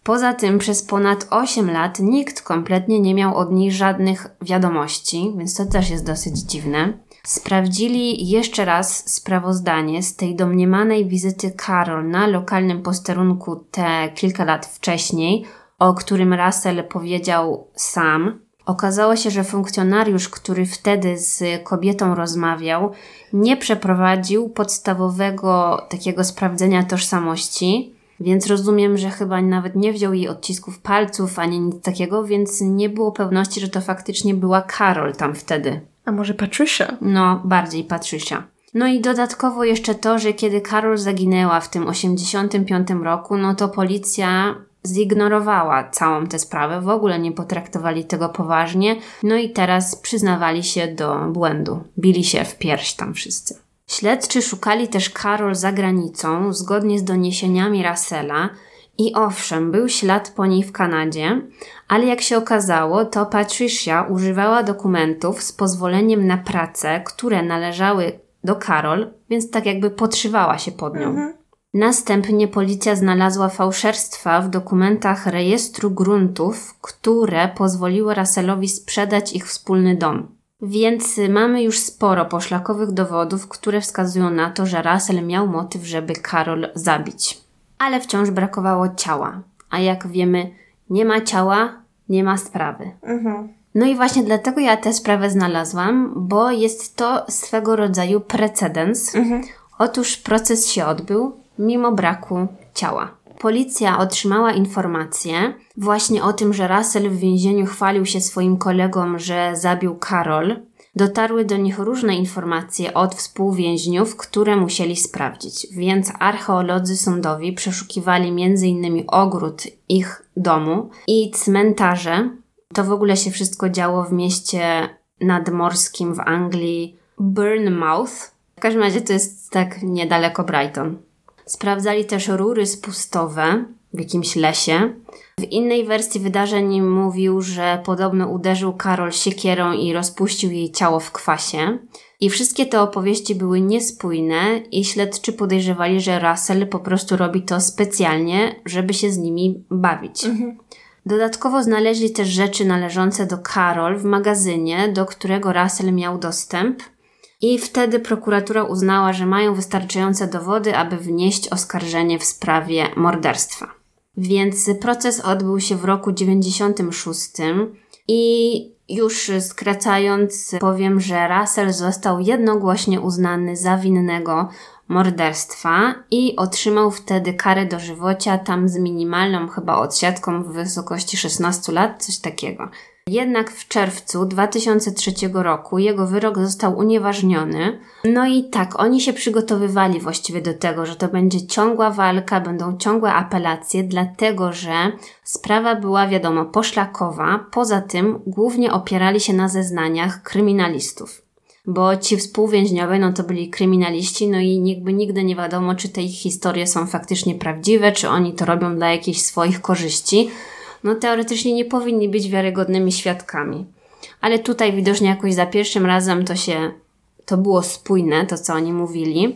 Speaker 2: Poza tym przez ponad 8 lat nikt kompletnie nie miał od niej żadnych wiadomości, więc to też jest dosyć dziwne. Sprawdzili jeszcze raz sprawozdanie z tej domniemanej wizyty Karol na lokalnym posterunku te kilka lat wcześniej, o którym Russell powiedział sam. Okazało się, że funkcjonariusz, który wtedy z kobietą rozmawiał, nie przeprowadził podstawowego takiego sprawdzenia tożsamości, więc rozumiem, że chyba nawet nie wziął jej odcisków palców ani nic takiego, więc nie było pewności, że to faktycznie była Karol tam wtedy.
Speaker 1: A może Patricia?
Speaker 2: No, bardziej Patricia. No i dodatkowo jeszcze to, że kiedy Karol zaginęła w tym 85 roku, no to policja zignorowała całą tę sprawę, w ogóle nie potraktowali tego poważnie, no i teraz przyznawali się do błędu. Bili się w pierś tam wszyscy. Śledczy szukali też Karol za granicą, zgodnie z doniesieniami Russella, i owszem, był ślad po niej w Kanadzie, ale jak się okazało, to Patricia używała dokumentów z pozwoleniem na pracę, które należały do Karol, więc tak jakby podszywała się pod nią. Następnie policja znalazła fałszerstwa w dokumentach rejestru gruntów, które pozwoliły Russellowi sprzedać ich wspólny dom. Więc mamy już sporo poszlakowych dowodów, które wskazują na to, że Russell miał motyw, żeby Karol zabić. Ale wciąż brakowało ciała. A jak wiemy, nie ma ciała, nie ma sprawy. No i właśnie dlatego ja tę sprawę znalazłam, bo jest to swego rodzaju precedens. Otóż proces się odbył mimo braku ciała. Policja otrzymała informację właśnie o tym, że Russell w więzieniu chwalił się swoim kolegom, że zabił Karol. Dotarły do nich różne informacje od współwięźniów, które musieli sprawdzić, więc archeolodzy sądowi przeszukiwali m.in. ogród ich domu i cmentarze. To w ogóle się wszystko działo w mieście nadmorskim w Anglii Bournemouth. W każdym razie to jest tak niedaleko Brighton. Sprawdzali też rury spustowe w jakimś lesie. W innej wersji wydarzeń mówił, że podobno uderzył Karol siekierą i rozpuścił jej ciało w kwasie. I wszystkie te opowieści były niespójne i śledczy podejrzewali, że Russell po prostu robi to specjalnie, żeby się z nimi bawić. Dodatkowo znaleźli też rzeczy należące do Karol w magazynie, do którego Russell miał dostęp. I wtedy prokuratura uznała, że mają wystarczające dowody, aby wnieść oskarżenie w sprawie morderstwa. Więc proces odbył się w roku 96 i już skracając powiem, że Russell został jednogłośnie uznany za winnego morderstwa i otrzymał wtedy karę dożywocia tam z minimalną chyba odsiadką w wysokości 16 lat, coś takiego. Jednak w czerwcu 2003 roku jego wyrok został unieważniony. No i tak, oni się przygotowywali właściwie do tego, że to będzie ciągła walka, będą ciągłe apelacje, dlatego że sprawa była, wiadomo, poszlakowa. Poza tym głównie opierali się na zeznaniach kryminalistów. Bo ci współwięźniowie, no to byli kryminaliści, no i jakby nigdy nie wiadomo, czy te ich historie są faktycznie prawdziwe, czy oni to robią dla jakichś swoich korzyści no teoretycznie nie powinni być wiarygodnymi świadkami. Ale tutaj widocznie jakoś za pierwszym razem to się, to było spójne, to co oni mówili.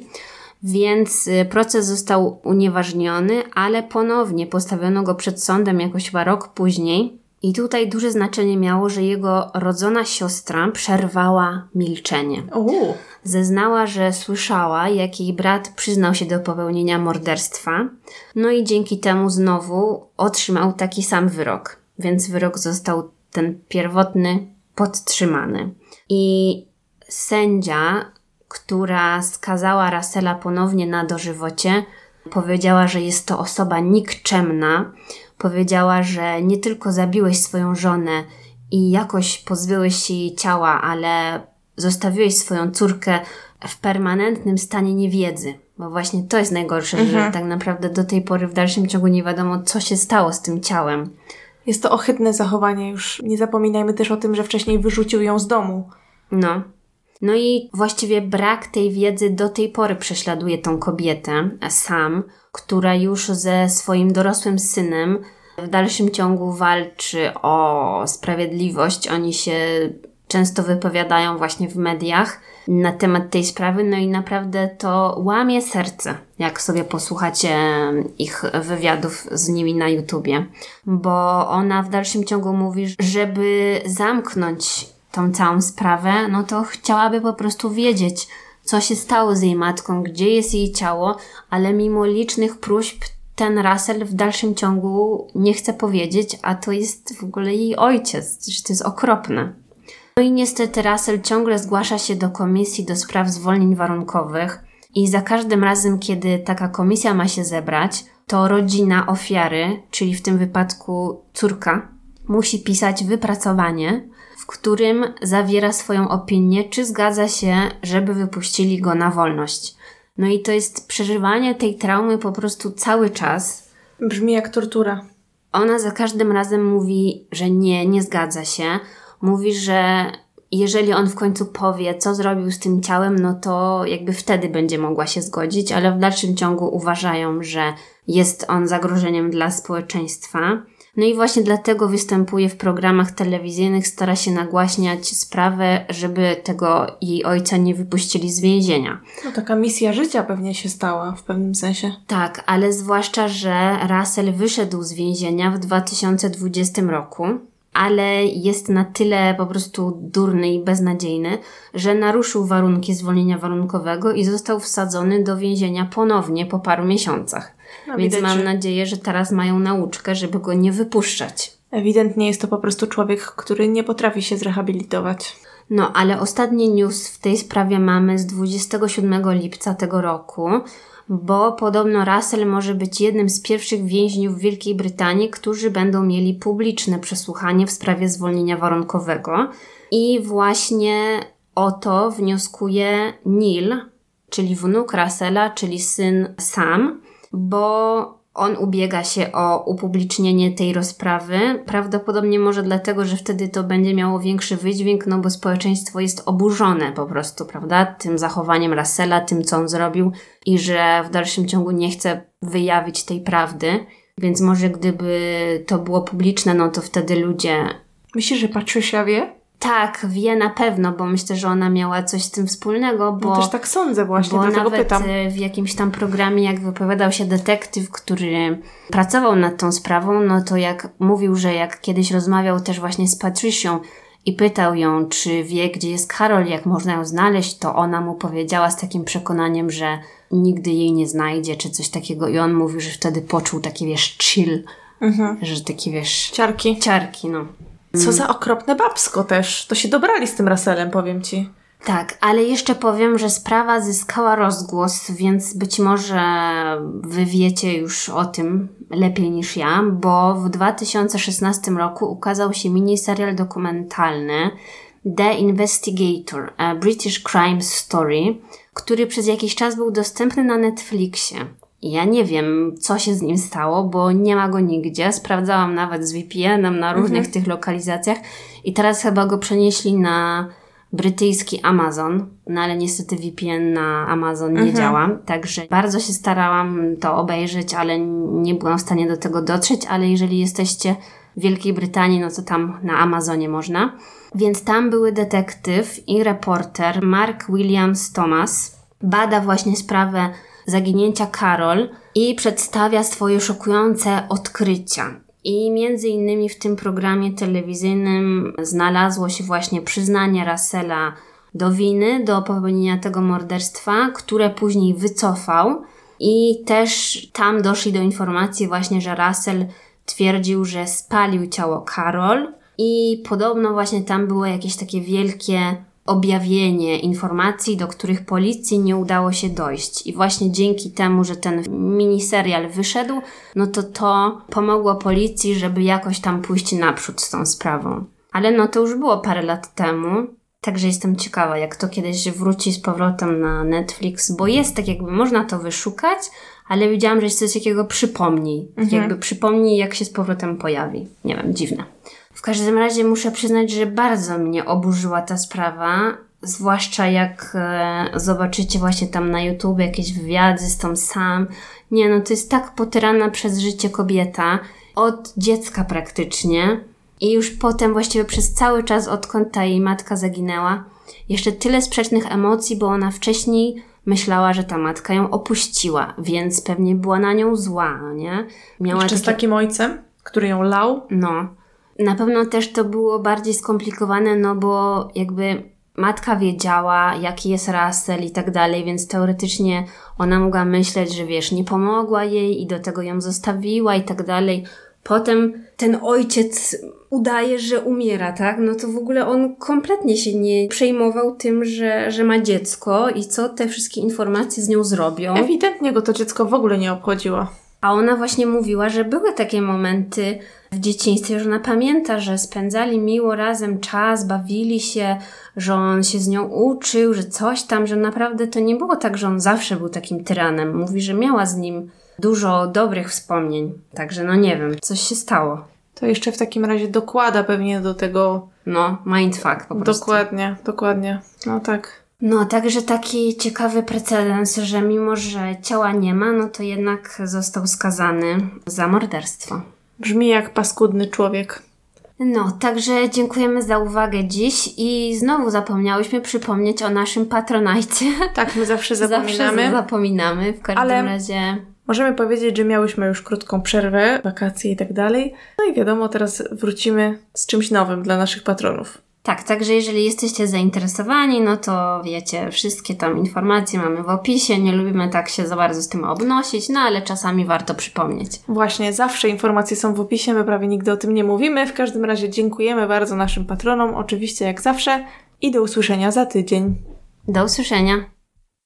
Speaker 2: Więc y, proces został unieważniony, ale ponownie postawiono go przed sądem jakoś chyba rok później. I tutaj duże znaczenie miało, że jego rodzona siostra przerwała milczenie.
Speaker 1: Uuu.
Speaker 2: Zeznała, że słyszała, jak jej brat przyznał się do popełnienia morderstwa, no i dzięki temu znowu otrzymał taki sam wyrok, więc wyrok został ten pierwotny podtrzymany. I sędzia, która skazała Russella ponownie na dożywocie, powiedziała, że jest to osoba nikczemna. Powiedziała, że nie tylko zabiłeś swoją żonę i jakoś pozbyłeś się jej ciała, ale zostawiłeś swoją córkę w permanentnym stanie niewiedzy. Bo właśnie to jest najgorsze, mhm. że tak naprawdę do tej pory w dalszym ciągu nie wiadomo, co się stało z tym ciałem.
Speaker 1: Jest to ohydne zachowanie już. Nie zapominajmy też o tym, że wcześniej wyrzucił ją z domu.
Speaker 2: No. No i właściwie brak tej wiedzy do tej pory prześladuje tą kobietę, sam, która już ze swoim dorosłym synem w dalszym ciągu walczy o sprawiedliwość. Oni się często wypowiadają właśnie w mediach na temat tej sprawy, no i naprawdę to łamie serce, jak sobie posłuchacie ich wywiadów z nimi na YouTubie, bo ona w dalszym ciągu mówi, żeby zamknąć tą całą sprawę, no to chciałaby po prostu wiedzieć, co się stało z jej matką, gdzie jest jej ciało, ale mimo licznych próśb ten Russell w dalszym ciągu nie chce powiedzieć, a to jest w ogóle jej ojciec, że to jest okropne. No i niestety Russell ciągle zgłasza się do komisji do spraw zwolnień warunkowych i za każdym razem, kiedy taka komisja ma się zebrać, to rodzina ofiary, czyli w tym wypadku córka, musi pisać wypracowanie, w którym zawiera swoją opinię, czy zgadza się, żeby wypuścili go na wolność. No i to jest przeżywanie tej traumy po prostu cały czas.
Speaker 1: Brzmi jak tortura.
Speaker 2: Ona za każdym razem mówi, że nie, nie zgadza się. Mówi, że jeżeli on w końcu powie, co zrobił z tym ciałem, no to jakby wtedy będzie mogła się zgodzić, ale w dalszym ciągu uważają, że jest on zagrożeniem dla społeczeństwa. No i właśnie dlatego występuje w programach telewizyjnych, stara się nagłaśniać sprawę, żeby tego jej ojca nie wypuścili z więzienia.
Speaker 1: No taka misja życia pewnie się stała w pewnym sensie.
Speaker 2: Tak, ale zwłaszcza, że Russell wyszedł z więzienia w 2020 roku ale jest na tyle po prostu durny i beznadziejny, że naruszył warunki zwolnienia warunkowego i został wsadzony do więzienia ponownie po paru miesiącach. No, Więc widać, mam że... nadzieję, że teraz mają nauczkę, żeby go nie wypuszczać.
Speaker 1: Ewidentnie jest to po prostu człowiek, który nie potrafi się zrehabilitować.
Speaker 2: No, ale ostatni news w tej sprawie mamy z 27 lipca tego roku, bo podobno Russell może być jednym z pierwszych więźniów Wielkiej Brytanii, którzy będą mieli publiczne przesłuchanie w sprawie zwolnienia warunkowego. I właśnie o to wnioskuje Neil, czyli wnuk Russella, czyli syn Sam, bo on ubiega się o upublicznienie tej rozprawy. Prawdopodobnie może dlatego, że wtedy to będzie miało większy wydźwięk, no bo społeczeństwo jest oburzone po prostu, prawda? Tym zachowaniem Russella, tym co on zrobił i że w dalszym ciągu nie chce wyjawić tej prawdy. Więc może gdyby to było publiczne, no to wtedy ludzie.
Speaker 1: Myślisz, że Patricia wie?
Speaker 2: Tak, wie na pewno, bo myślę, że ona miała coś z tym wspólnego, bo...
Speaker 1: No też tak sądzę właśnie,
Speaker 2: bo
Speaker 1: dlatego
Speaker 2: nawet
Speaker 1: pytam.
Speaker 2: w jakimś tam programie, jak wypowiadał się detektyw, który pracował nad tą sprawą, no to jak mówił, że jak kiedyś rozmawiał też właśnie z Patricią i pytał ją, czy wie, gdzie jest Karol, jak można ją znaleźć, to ona mu powiedziała z takim przekonaniem, że nigdy jej nie znajdzie, czy coś takiego i on mówił, że wtedy poczuł taki, wiesz, chill, mhm. że takie, wiesz...
Speaker 1: Ciarki.
Speaker 2: Ciarki, no.
Speaker 1: Co za okropne babsko też. To się dobrali z tym Russellem, powiem ci.
Speaker 2: Tak, ale jeszcze powiem, że sprawa zyskała rozgłos, więc być może wy wiecie już o tym lepiej niż ja, bo w 2016 roku ukazał się miniserial dokumentalny The Investigator, a British Crime Story, który przez jakiś czas był dostępny na Netflixie. Ja nie wiem, co się z nim stało, bo nie ma go nigdzie. Sprawdzałam nawet z VPN-em na różnych mhm. tych lokalizacjach i teraz chyba go przenieśli na brytyjski Amazon, no ale niestety VPN na Amazon nie mhm. działa, także bardzo się starałam to obejrzeć, ale nie byłam w stanie do tego dotrzeć, ale jeżeli jesteście w Wielkiej Brytanii, no to tam na Amazonie można. Więc tam były detektyw i reporter Mark Williams Thomas. Bada właśnie sprawę zaginięcia Karol i przedstawia swoje szokujące odkrycia. I między innymi w tym programie telewizyjnym znalazło się właśnie przyznanie Russella do winy, do popełnienia tego morderstwa, które później wycofał. I też tam doszli do informacji właśnie, że Russell twierdził, że spalił ciało Karol i podobno właśnie tam było jakieś takie wielkie objawienie informacji, do których policji nie udało się dojść. I właśnie dzięki temu, że ten miniserial wyszedł, no to to pomogło policji, żeby jakoś tam pójść naprzód z tą sprawą. Ale no to już było parę lat temu. Także jestem ciekawa, jak to kiedyś wróci z powrotem na Netflix, bo jest tak jakby, można to wyszukać, ale widziałam, że jest coś takiego przypomnij. Tak jakby przypomnij, jak się z powrotem pojawi. Nie wiem, dziwne. W każdym razie muszę przyznać, że bardzo mnie oburzyła ta sprawa, zwłaszcza jak e, zobaczycie właśnie tam na YouTube jakieś wywiady z tą Sam. Nie no, to jest tak potyrana przez życie kobieta, od dziecka praktycznie. I już potem właściwie przez cały czas, odkąd ta jej matka zaginęła, jeszcze tyle sprzecznych emocji, bo ona wcześniej myślała, że ta matka ją opuściła, więc pewnie była na nią zła, no nie?
Speaker 1: Miała Jeszcze takie... z takim ojcem, który ją lał?
Speaker 2: No. Na pewno też to było bardziej skomplikowane, no bo jakby matka wiedziała, jaki jest Russell i tak dalej, więc teoretycznie ona mogła myśleć, że wiesz, nie pomogła jej i do tego ją zostawiła i tak dalej. Potem ten ojciec udaje, że umiera, tak? No to w ogóle on kompletnie się nie przejmował tym, że, że ma dziecko i co te wszystkie informacje z nią zrobią.
Speaker 1: Ewidentnie go to dziecko w ogóle nie obchodziło.
Speaker 2: A ona właśnie mówiła, że były takie momenty w dzieciństwie, że ona pamięta, że spędzali miło razem czas, bawili się, że on się z nią uczył, że coś tam, że naprawdę to nie było tak, że on zawsze był takim tyranem. Mówi, że miała z nim dużo dobrych wspomnień. Także no nie wiem, coś się stało.
Speaker 1: To jeszcze w takim razie dokłada pewnie do tego.
Speaker 2: No, mindfuck po prostu.
Speaker 1: Dokładnie, dokładnie. No tak.
Speaker 2: No, także taki ciekawy precedens, że mimo, że ciała nie ma, no to jednak został skazany za morderstwo.
Speaker 1: Brzmi jak paskudny człowiek.
Speaker 2: No, także dziękujemy za uwagę dziś i znowu zapomniałyśmy przypomnieć o naszym patronajcie. (laughs)
Speaker 1: Tak, my zawsze zapominamy.
Speaker 2: Zawsze zapominamy, w każdym Ale... razie
Speaker 1: Możemy powiedzieć, że miałyśmy już krótką przerwę, wakacje i tak dalej. No i wiadomo, teraz wrócimy z czymś nowym dla naszych patronów.
Speaker 2: Tak, także jeżeli jesteście zainteresowani, no to wiecie, wszystkie tam informacje mamy w opisie. Nie lubimy tak się za bardzo z tym obnosić, no ale czasami warto przypomnieć.
Speaker 1: Właśnie, zawsze informacje są w opisie, my prawie nigdy o tym nie mówimy. W każdym razie dziękujemy bardzo naszym patronom, oczywiście jak zawsze i do usłyszenia za tydzień.
Speaker 2: Do usłyszenia.